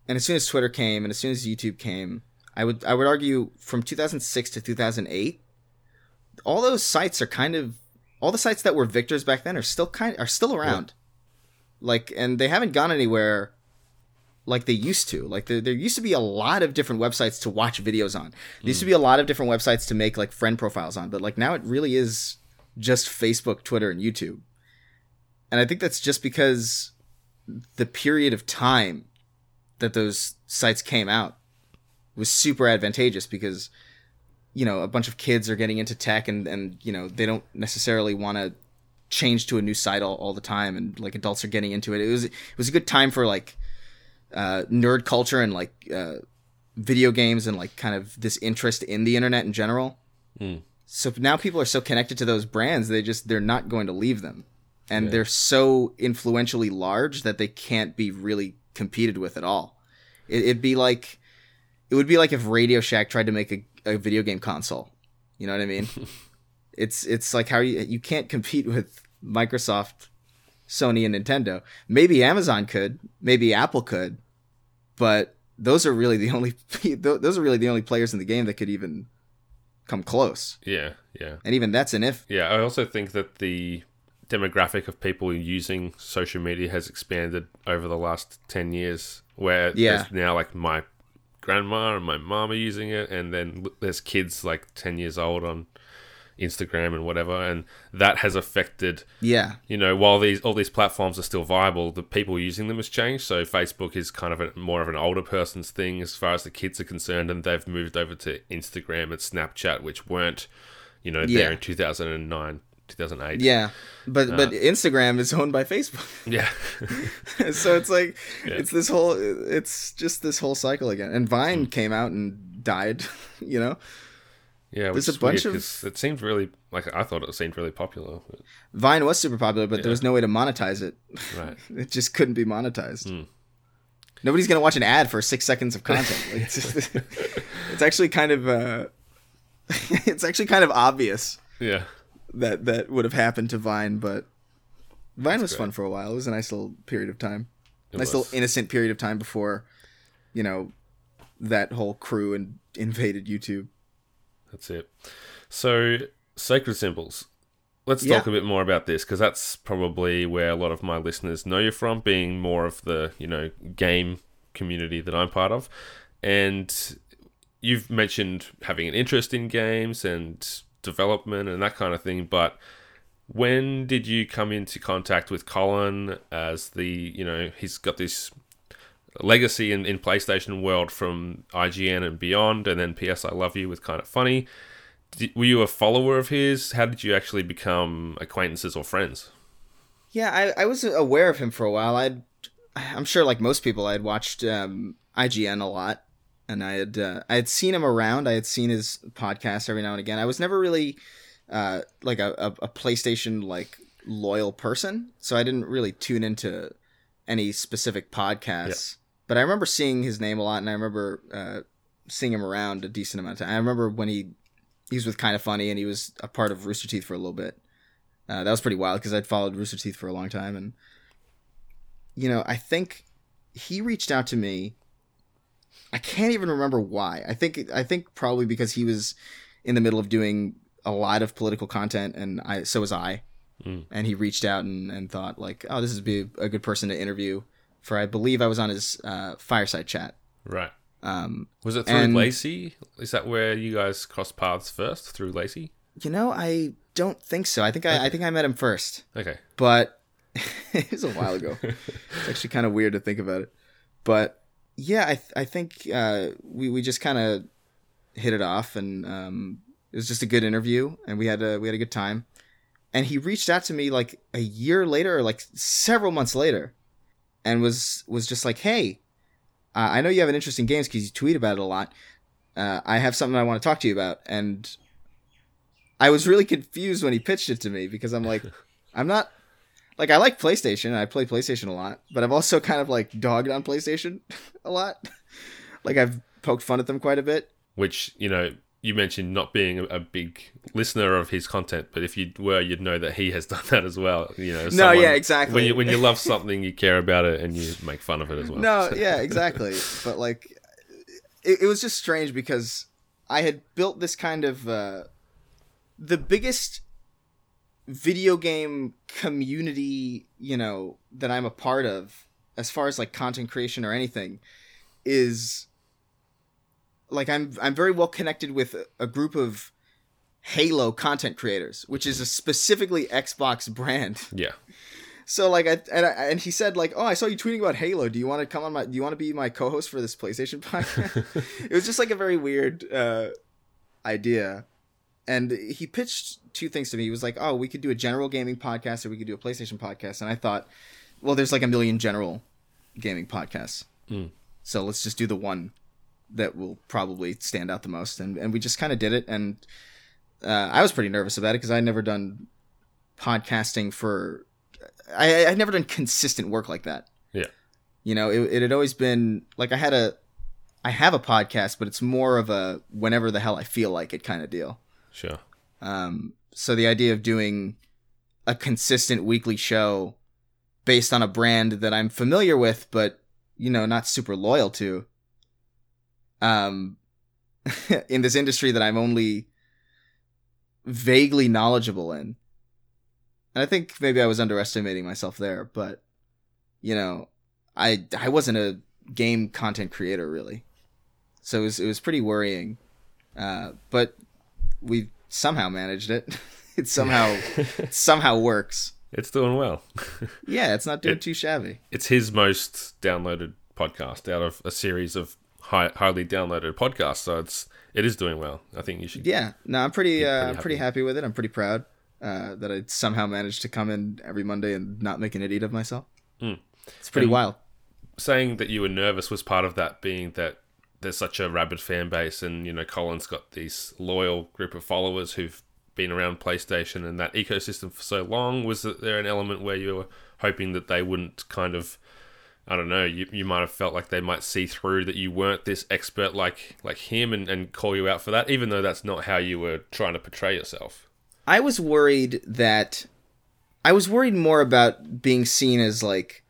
and as soon as Twitter came, and as soon as YouTube came, I would I would argue from 2006 to 2008, all those sites are kind of all the sites that were victors back then are still kind are still around. Like and they haven't gone anywhere like they used to. Like there, there used to be a lot of different websites to watch videos on. There used to hmm. be a lot of different websites to make like friend profiles on but like now it really is just facebook twitter and youtube. And i think that's just because the period of time that those sites came out was super advantageous because you know a bunch of kids are getting into tech and and you know they don't necessarily want to change to a new site all, all the time and like adults are getting into it it was it was a good time for like uh nerd culture and like uh video games and like kind of this interest in the internet in general Mm. so now people are so connected to those brands they just they're not going to leave them and Yeah. they're so influentially large that they can't be really competed with at all it, it'd be like it would be like if radio shack tried to make a, a video game console you know what i mean it's it's like how you you can't compete with Microsoft, Sony, and Nintendo. Maybe Amazon could, maybe Apple could, but those are really the only those are really the only players in the game that could even come close. yeah, yeah, And even that's an if. yeah. I also think that the demographic of people using social media has expanded over the last ten years. Where Yeah. there's now like my grandma and my mom are using it, and then there's kids like ten years old on Instagram and whatever, and that has affected Yeah, you know, while these all these platforms are still viable, the people using them has changed. So Facebook is kind of a, more of an older person's thing as far as the kids are concerned, and they've moved over to Instagram and Snapchat, which weren't, you know, Yeah. there in two thousand and nine, two thousand eight. yeah. But but Instagram is owned by Facebook, yeah, so it's like Yeah. it's this whole it's just this whole cycle again. And Vine came out and died. You know, yeah. Which There's a bunch of- it seemed really like I thought it seemed really popular. Vine was super popular, but there was no way to monetize it. right. It just couldn't be monetized. Hmm. Nobody's gonna watch an ad for six seconds of content. Like, it's, just- it's actually kind of uh, it's actually kind of obvious Yeah. That that would have happened to Vine, but Vine was great. fun for a while. It was a nice little period of time, It nice was. little innocent period of time before, you know, that whole crew and invaded YouTube. That's it. So, sacred symbols. Let's Yeah. talk a bit more about this because that's probably where a lot of my listeners know you from, being more of the you know game community that I'm part of, and you've mentioned having an interest in games and development and that kind of thing. But when did you come into contact with Colin as the you know he's got this legacy in, in PlayStation world from IGN and beyond, and then PS I Love You with kind of funny. Did, were you a follower of his? How did you actually become acquaintances or friends? Yeah, I, I was aware of him for a while. I'd, I'm sure, like most people, I'd watched um, IGN a lot, and I had uh, I had seen him around. I had seen his podcast every now and again. I was never really uh, like a, a, a PlayStation like loyal person, so I didn't really tune into any specific podcasts. But I remember seeing his name a lot, and I remember uh, seeing him around a decent amount of time. I remember when he he was with Kind of Funny, and he was a part of Rooster Teeth for a little bit. Uh, that was pretty wild because I'd followed Rooster Teeth for a long time, and you know, I think he reached out to me. I can't even remember why. I think I think probably because he was in the middle of doing a lot of political content, and I so was I, Mm. and he reached out and, and thought like, oh, this would be a good person to interview. For I believe I was on his uh, fireside chat. Right. Um, Was it through And- Lacey? Is that where you guys crossed paths first through Lacey? you know, I don't think so. I think I, I think I met him first. Okay. but it was a while ago. it's actually kind of weird to think about it. But yeah, I th- I think uh, we we just kind of hit it off, and um, it was just a good interview, and we had a we had a good time. And he reached out to me like a year later, or like several months later, and was was just like, "Hey, uh, I know you have an interest in games because you tweet about it a lot. Uh, I have something I want to talk to you about." And I was really confused when he pitched it to me because I'm like, I'm not like I like PlayStation I play PlayStation a lot, but I've also kind of like dogged on PlayStation a lot. like I've poked fun at them quite a bit. Which, you know, you mentioned not being a, big listener of his content, but if you were, you'd know that he has done that as well. You know, No, yeah, exactly. When you, when you love something, you care about it and you make fun of it as well. No, yeah, exactly. but like, it, it was just strange because I had built this kind of uh, the biggest video game community, you know, that I'm a part of, as far as like content creation or anything, is like I'm I'm very well connected with a, group of Halo content creators, which is a specifically Xbox brand. Yeah. So like I and, I and he said like, "Oh, I saw you tweeting about Halo. Do you want to come on my do you want to be my co-host for this PlayStation podcast?" it was just like a very weird uh idea. And he pitched two things to me. He was like, "Oh, we could do a general gaming podcast or we could do a PlayStation podcast." And I thought, "Well, there's like a million general gaming podcasts. Mm. So let's just do the one that will probably stand out the most." And and we just kind of did it and uh, I was pretty nervous about it because I'd never done podcasting for I I'd never done consistent work like that. Yeah. You know, it, it had always been like I had a I have a podcast, but it's more of a whenever the hell I feel like it kind of deal. Sure. Um, so the idea of doing a consistent weekly show based on a brand that I'm familiar with, but you know, not super loyal to, um, in this industry that I'm only vaguely knowledgeable in. And I think maybe I was underestimating myself there, but you know, I I wasn't a game content creator really, so it was it was pretty worrying. Uh, but we somehow managed it. it somehow it somehow works. It's doing well. Yeah, it's not doing It- too shabby. it's his most downloaded podcast out of a series of high, highly downloaded podcasts. So it's it is doing well. I think you should. Yeah, no, I'm pretty uh, pretty I'm pretty happy. happy with it. I'm pretty proud uh, that I somehow managed to come in every Monday and not make an idiot of myself. Mm. It's pretty And- wild. Saying that you were nervous was part of that being that there's such a rabid fan base, and you know Colin's got these loyal group of followers who've been around PlayStation and that ecosystem for so long. Was there an element where you were hoping that they wouldn't kind of I don't know, you, you might have felt like they might see through that you weren't this expert like like him and, and call you out for that, even though that's not how you were trying to portray yourself. I was worried that I was worried more about being seen as like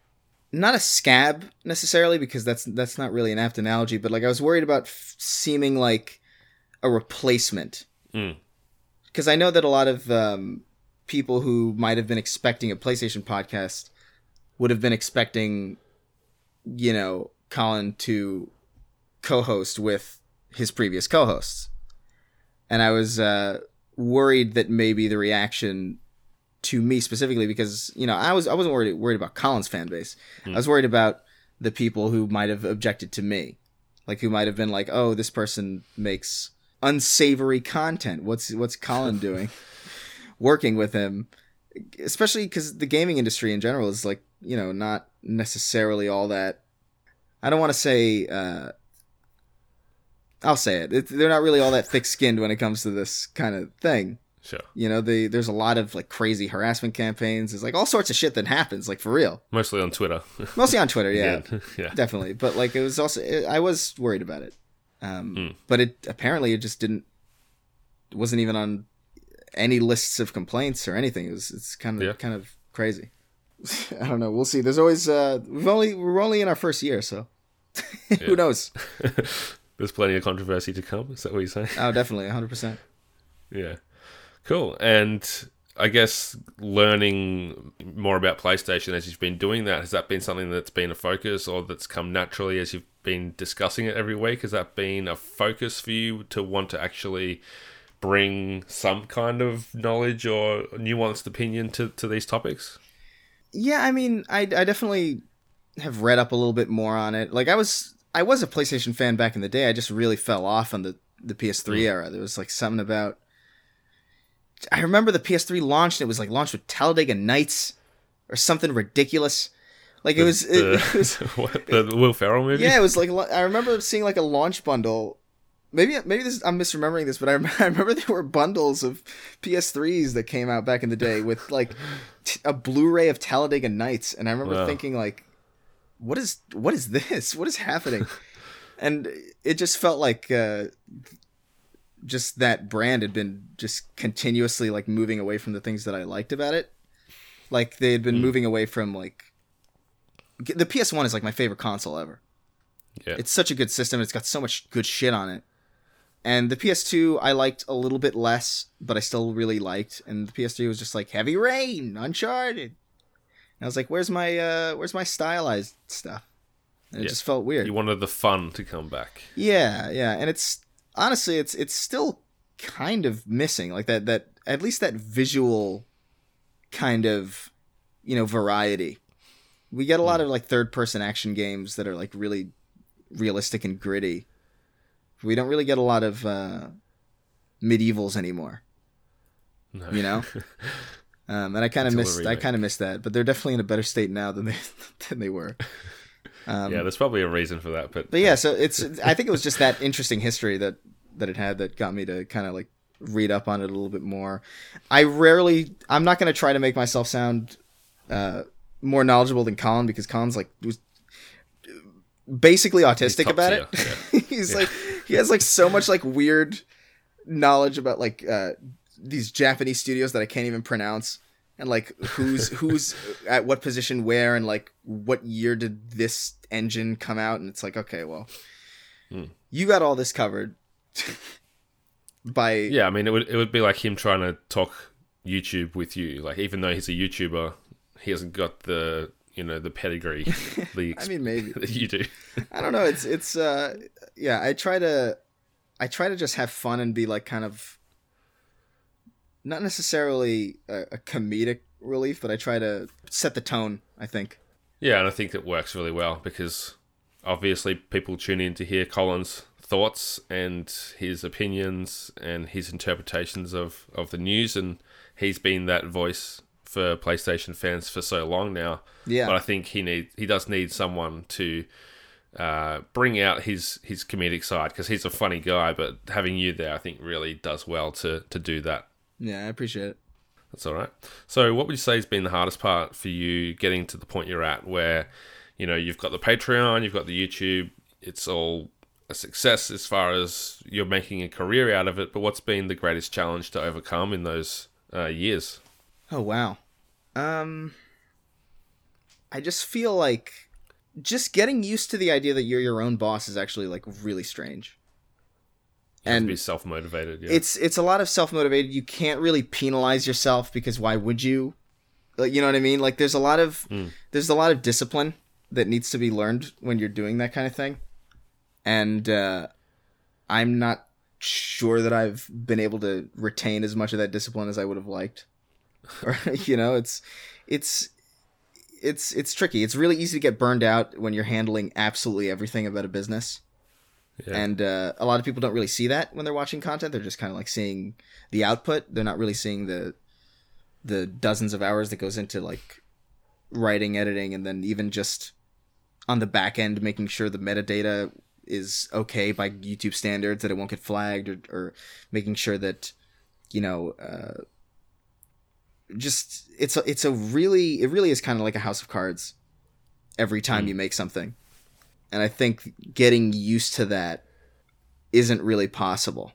not a scab necessarily because that's that's not really an apt analogy, but like I was worried about f- seeming like a replacement Mm. because I know that a lot of um, people who might have been expecting a PlayStation podcast would have been expecting, you know, Colin to co-host with his previous co-hosts, and I was uh, worried that maybe the reaction to me specifically because you know I was I wasn't worried worried about Colin's fan base. I was worried about the people who might have objected to me, like who might have been like, "Oh, this person makes unsavory content. What's what's Colin doing?" Working with him, especially because the gaming industry in general is like you know not necessarily all that. I don't want to say. Uh, I'll say it. it. They're not really all that thick-skinned when it comes to this kind of thing. Sure. You know, they there's a lot of like crazy harassment campaigns. There's like all sorts of shit that happens, like for real. Mostly on Twitter. Mostly on Twitter, yeah, yeah. definitely. But like it was also, it, I was worried about it. Um, Hmm. But it apparently it just didn't, it wasn't even on any lists of complaints or anything. It was it's kind of Yeah. kind of crazy. I don't know. We'll see. There's always uh, we've only we're only in our first year, so who knows? There's plenty of controversy to come. Is that what you're saying? Oh, definitely, 100. percent Yeah. Cool. And I guess learning more about PlayStation as you've been doing that, has that been something that's been a focus or that's come naturally as you've been discussing it every week? Has that been a focus for you to want to actually bring some kind of knowledge or nuanced opinion to, to these topics? Yeah, I mean, I, I definitely have read up a little bit more on it. Like I was I was a PlayStation fan back in the day. I just really fell off on the the PS3 hmm. era. There was like something about I remember the PS3 launched. and It was like launched with Talladega Nights or something ridiculous. Like it was, it, the, it was what, the Will Ferrell movie? yeah, it was like I remember seeing like a launch bundle. Maybe maybe this I'm misremembering this, but I, rem- I remember there were bundles of PS3s that came out back in the day with like t- a Blu-ray of Talladega Nights, and I remember Wow. thinking like, what is what is this? What is happening? and it just felt like uh, just that brand had been just continuously like moving away from the things that I liked about it. Like they had been moving away from like the PS1 is like my favorite console ever. Yeah. It's such a good system. It's got so much good shit on it. And the PS2 I liked a little bit less, but I still really liked. And the PS3 was just like Heavy Rain, Uncharted. And I was like, "Where's my uh where's my stylized stuff?" And it Yeah. just felt weird. You wanted the fun to come back. Yeah, yeah, and it's honestly it's it's still kind of missing like that that at least that visual kind of you know variety. We get a lot of like third person action games that are like really realistic and gritty. We don't really get a lot of uh medievals anymore, No. you know? Um, and I kind of missed I kind of missed that, but they're definitely in a better state now than they than they were. Um, yeah, there's probably a reason for that, but, but yeah, so it's I think it was just that interesting history that that it had that got me to kind of like read up on it a little bit more. I rarely I'm not going to try to make myself sound uh more knowledgeable than Colin because Colin's like was basically autistic about tier, it. He's like he has like so much like weird knowledge about like uh these Japanese studios that I can't even pronounce and like who's who's at what position where and like what year did this engine come out and it's like okay well Hmm. you got all this covered by Yeah, I mean, it would it would be like him trying to talk YouTube with you. Like, even though he's a YouTuber, he hasn't got the you know the pedigree, the I mean maybe that you do. I don't know it's it's uh yeah I try to I try to just have fun and be like kind of not necessarily a, a comedic relief but I try to set the tone I think Yeah, and I think it works really well because obviously people tune in to hear Colin's thoughts and his opinions and his interpretations of, of the news, and he's been that voice for PlayStation fans for so long now. Yeah. but I think he need he does need someone to uh, bring out his his comedic side because he's a funny guy. But having you there, I think, really does well to to do that. Yeah I appreciate it That's all right. So, what would you say has been the hardest part for you getting to the point you're at where, you know, you've got the Patreon, you've got the YouTube, it's all a success as far as you're making a career out of it, but what's been the greatest challenge to overcome in those uh, years? Oh wow. Um I just feel like just getting used to the idea that you're your own boss is actually like really strange. You have to And be self motivated. Yeah. it's it's a lot of self motivated. You can't really penalize yourself because why would you? Like you know what I mean? Like there's a lot of Mm. there's a lot of discipline that needs to be learned when you're doing that kind of thing, and uh, I'm not sure that I've been able to retain as much of that discipline as I would have liked. Or you know, it's it's it's it's tricky. It's really easy to get burned out when you're handling absolutely everything about a business yeah. and uh, a lot of people don't really see that when they're watching content. They're just kind of like seeing the output. They're not really seeing the the dozens of hours that goes into like writing editing and then even just on the back end making sure the metadata is okay by youtube standards that it won't get flagged or, or making sure that you know uh, just it's a, it's a really it really is kind of like a house of cards every time you make something and I think getting used to that isn't really possible.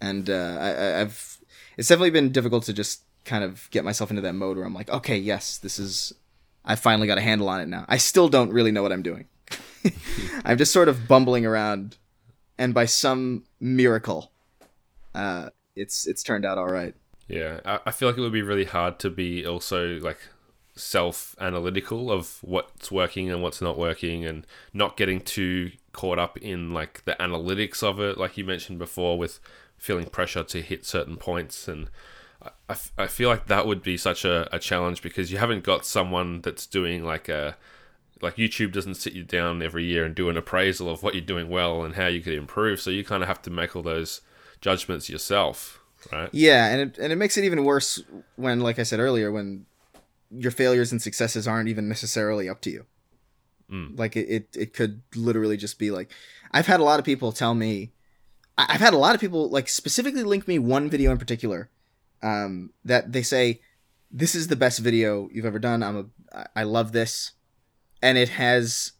And uh, I, I've it's definitely been difficult to just kind of get myself into that mode where I'm like, okay, yes, this is I finally got a handle on it now. I still don't really know what I'm doing. I'm just sort of bumbling around, and by some miracle, uh, it's it's turned out all right. Yeah, I, I feel like it would be really hard to be also like self analytical of what's working and what's not working and not getting too caught up in like the analytics of it, like you mentioned before, with feeling pressure to hit certain points. And I, I f- I feel like that would be such a, a challenge because you haven't got someone that's doing like a like YouTube doesn't sit you down every year and do an appraisal of what you're doing well and how you could improve. So you kind of have to make all those judgments yourself, right? Yeah, and it, and it makes it even worse when, like I said earlier, when your failures and successes aren't even necessarily up to you. Mm. Like it, it, it could literally just be like, I've had a lot of people tell me, I've had a lot of people like specifically link me one video in particular, um, that they say, this is the best video you've ever done. I'm a, I love this, and it has,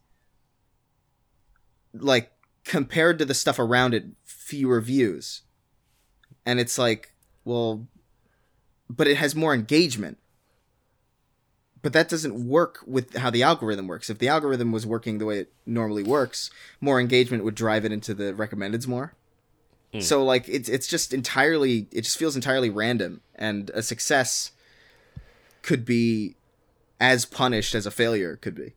like, compared to the stuff around it, fewer views and it's like well but it has more engagement but that doesn't work with how the algorithm works. If the algorithm was working the way it normally works more engagement would drive it into the recommendeds more. So like it's it's just entirely it just feels entirely random and a success could be as punished as a failure could be.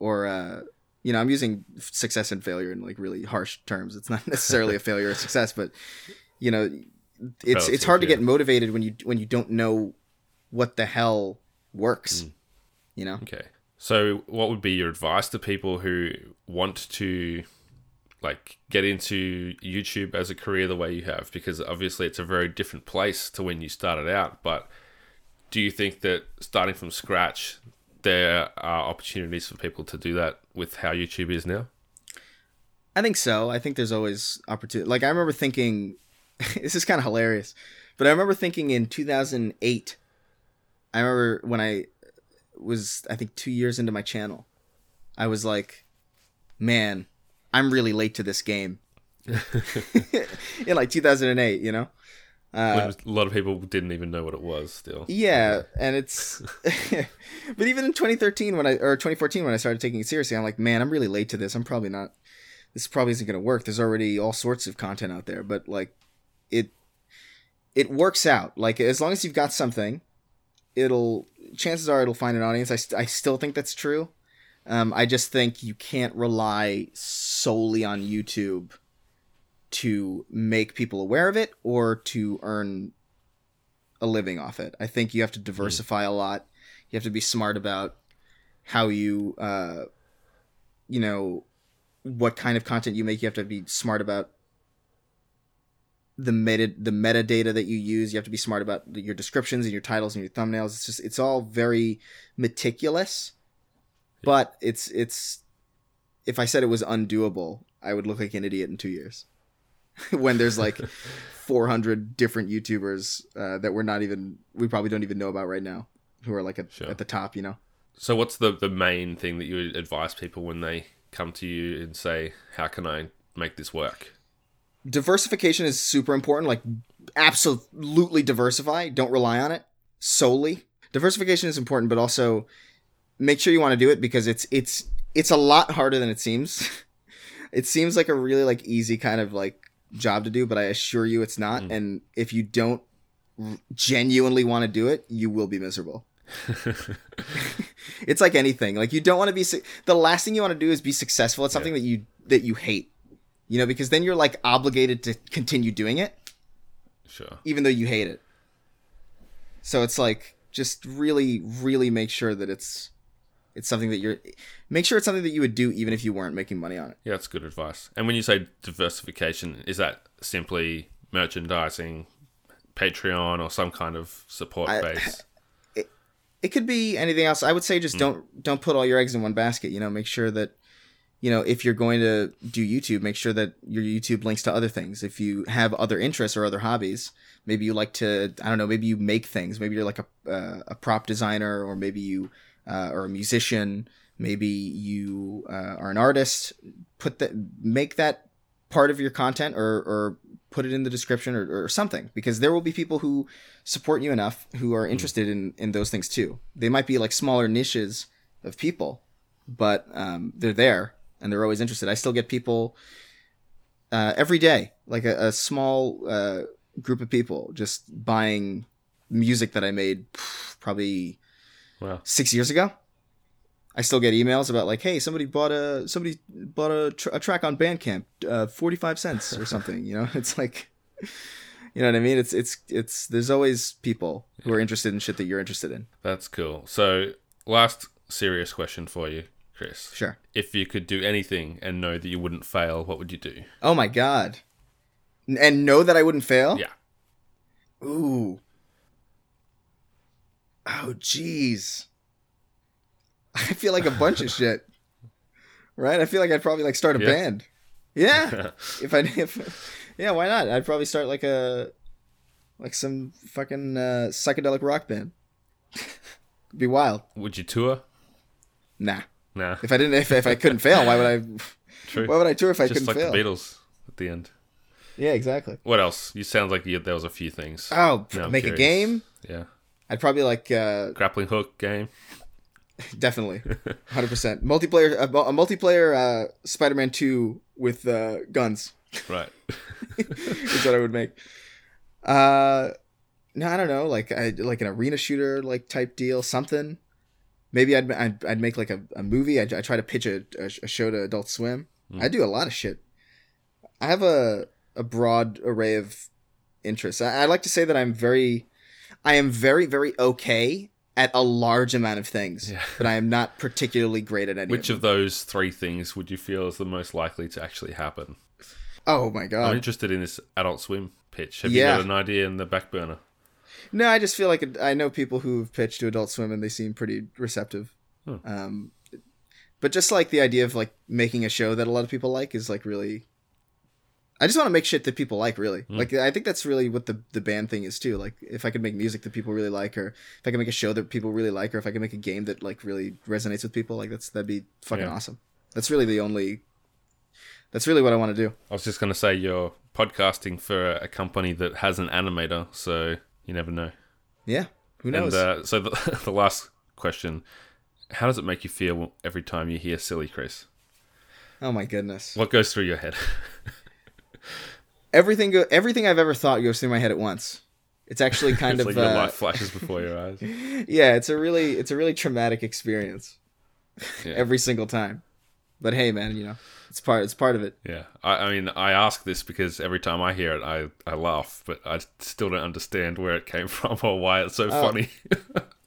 Or uh you know i'm using success and failure in like really harsh terms. It's not necessarily a failure or success but you know it's it's hard to yeah. get motivated when you when you don't know what the hell works hmm. you know Okay. So, what would be your advice to people who want to like get into YouTube as a career the way you have? Because obviously, it's a very different place to when you started out. But do you think that starting from scratch, there are opportunities for people to do that with how YouTube is now? I think so. I think there's always opportunity. Like I remember thinking, this is kind of hilarious, but I remember thinking in 2008. I remember when I was, I think, two years into my channel, I was like, man, I'm really late to this game. in like 2008, you know. Uh, a lot of people didn't even know what it was still. yeah, and it's but even in 2013 when I or 2014 when I started taking it seriously, I'm like, man, I'm really late to this. I'm probably not this probably isn't going to work. There's already all sorts of content out there, but like it it works out. Like as long as you've got something, it'll chances are it'll find an audience. I, st- I still think that's true. Um, I just think you can't rely solely on YouTube to make people aware of it or to earn a living off it. I think you have to diversify a lot. You have to be smart about how you, uh, you know, what kind of content you make. You have to be smart about the meta the metadata that you use. You have to be smart about your descriptions and your titles and your thumbnails. It's just it's all very meticulous, but it's it's if I said it was undoable, I would look like an idiot in two years. when there's like 400 different YouTubers uh, that we're not even we probably don't even know about right now who are like at, Sure. at the top, you know. So, what's the the main thing that you would advise people when they come to you and say, "How can I make this work?" Diversification is super important. Like, absolutely diversify. Don't rely on it solely. Diversification is important, but also make sure you want to do it because it's it's it's a lot harder than it seems. it seems like a really like easy kind of like job to do, but I assure you it's not. Mm. And if you don't r- genuinely want to do it, you will be miserable. It's like anything. Like you don't want to be su- the last thing you want to do is be successful at something that you that you hate. You know, because then you're like obligated to continue doing it sure. even though you hate it. So it's like just really really make sure that it's it's something that you're make sure it's something that you would do even if you weren't making money on it. Yeah, that's good advice. And when you say diversification, is that simply merchandising, Patreon, or some kind of support I- base? It could be anything else. I would say just hmm. don't don't put all your eggs in one basket, you know, make sure that you know, if you're going to do YouTube, make sure that your YouTube links to other things. If you have other interests or other hobbies, maybe you like to, I don't know, maybe you make things. Maybe you're like a uh, a prop designer, or maybe you uh, are a musician. Maybe you uh, are an artist. Put that, make that part of your content, or or put it in the description, or, or something, because there will be people who support you enough who are interested in in those things too. They might be like smaller niches of people, but um, they're there and they're always interested. I still get people uh, every day, like a, a small uh, group of people, just buying music that I made probably Wow. six years ago. I still get emails about like, hey, somebody bought a somebody bought a, tr- a track on Bandcamp, uh, forty five cents or something. You know, it's like, you know what I mean? It's it's it's. There's always people who are interested in shit that you're interested in. That's cool. So, last serious question for you, Chris. Sure. If you could do anything and know that you wouldn't fail, what would you do? Oh my god. And know that I wouldn't fail? Yeah. Ooh. Oh jeez. I feel like a bunch of shit. Right? I feel like I'd probably like start a Yeah. band. Yeah. if I if Yeah, why not? I'd probably start like a like some fucking uh, psychedelic rock band. Be wild. would you tour? Nah. Nah. If I didn't if, if I couldn't fail, why would I True. why would I tour if I Just couldn't like fail? the Beatles at the end. Yeah, exactly. What else? You sound like you, there was a few things. Oh, Now make a game? Yeah. I'd probably like uh Grappling hook game. Definitely, hundred percent. Multiplayer, a, a multiplayer uh, Spider-Man Two with uh, guns Right. is what I would make. Uh, no, I don't know, like I like an arena shooter like type deal, something. Maybe I'd I'd, I'd make like a, a movie. I I try to pitch a, a, show to Adult Swim. Hmm. I do a lot of shit. I have a a broad array of interests. I, I like to say that I'm very, I am very very okay at a large amount of things, Yeah. but I am not particularly great at any. Which of, of those three things would you feel is the most likely to actually happen? Oh my god! I'm interested in this Adult Swim pitch. Have Yeah. you got an idea in the back burner? No, I just feel like it- I know people who've pitched to Adult Swim and they seem pretty receptive. Hmm. Um, but just like the idea of like making a show that a lot of people like is like really. I just want to make shit that people like, really. Hmm. Like I think that's really what the the band thing is too. Like if I could make music that people really like, or if I could make a show that people really like, or if I could make a game that like really resonates with people, like that's that'd be fucking Yeah. awesome. That's really the only. That's really what I want to do. I was just going to say you're podcasting for a company that has an animator, so you never know. Yeah, who And knows? uh, so the, the last question: How does it make you feel every time you hear "silly Chris"? oh my goodness. What goes through your head? everything go everything I've ever thought goes through my head at once. It's actually kind it's of like uh, life flashes before your eyes. yeah. It's a really it's a really traumatic experience Yeah. every single time. But hey, man, you know it's part it's part of it. Yeah, I, I mean, I ask this because every time I hear it, I, I laugh, but I still don't understand where it came from or why it's so Oh. funny.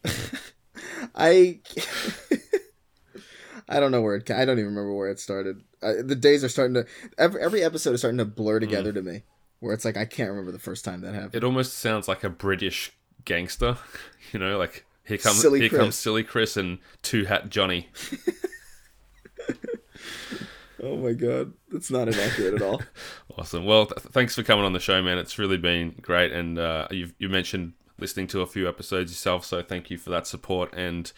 I I don't know where it. I don't even remember where it started. Uh, the days are starting to every every episode is starting to blur Hmm. together to me. Where it's like I can't remember the first time that happened. it almost sounds like a British gangster, you know, like here comes Silly here Chris. comes silly Chris and two hat Johnny. Oh my god, that's not inaccurate at all. Awesome. Well, th- thanks for coming on the show, man. It's really been great, and uh, you've you mentioned listening to a few episodes yourself, so thank you for that support, and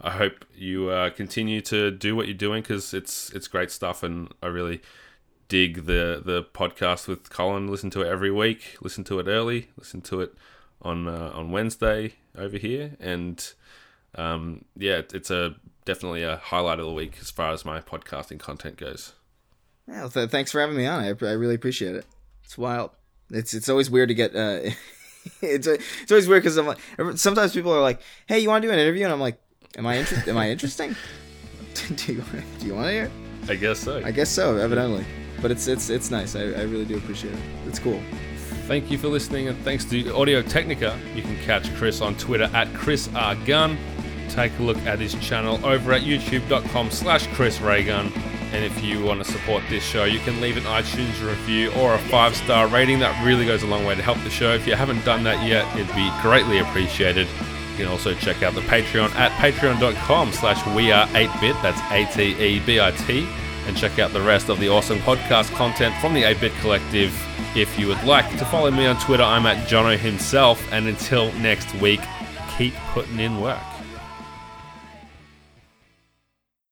I hope you uh, continue to do what you're doing because it's it's great stuff, and I really dig the the podcast with Colin. Listen to it every week. Listen to it early. Listen to it on uh, on Wednesday over here, and um, yeah, it's a definitely a highlight of the week as far as my podcasting content goes. Yeah, well, th- thanks for having me on. I, I really appreciate it. It's wild. It's it's always weird to get. Uh, it's it's always weird because I'm like sometimes people are like, "Hey, you want to do an interview?" And I'm like, "Am I inter- Am I interesting? do you do you want to hear?" I guess so. I guess so, evidently. But it's it's it's nice. I, I really do appreciate it. It's cool. Thank you for listening, and thanks to Audio Technica. You can catch Chris on Twitter at Chris R Gun. Take a look at his channel over at youtube.com slash Chris Ray Gun. And if you want to support this show, you can leave an iTunes review or a five star rating. That really goes a long way to help the show. If you haven't done that yet, it'd be greatly appreciated. You can also check out the Patreon at patreon.com slash we are 8bit. That's A-T-E-B-I-T. And check out the rest of the awesome podcast content from the 8-Bit Collective. If you would like to follow me on Twitter, I'm at Jono himself. And until next week, keep putting in work.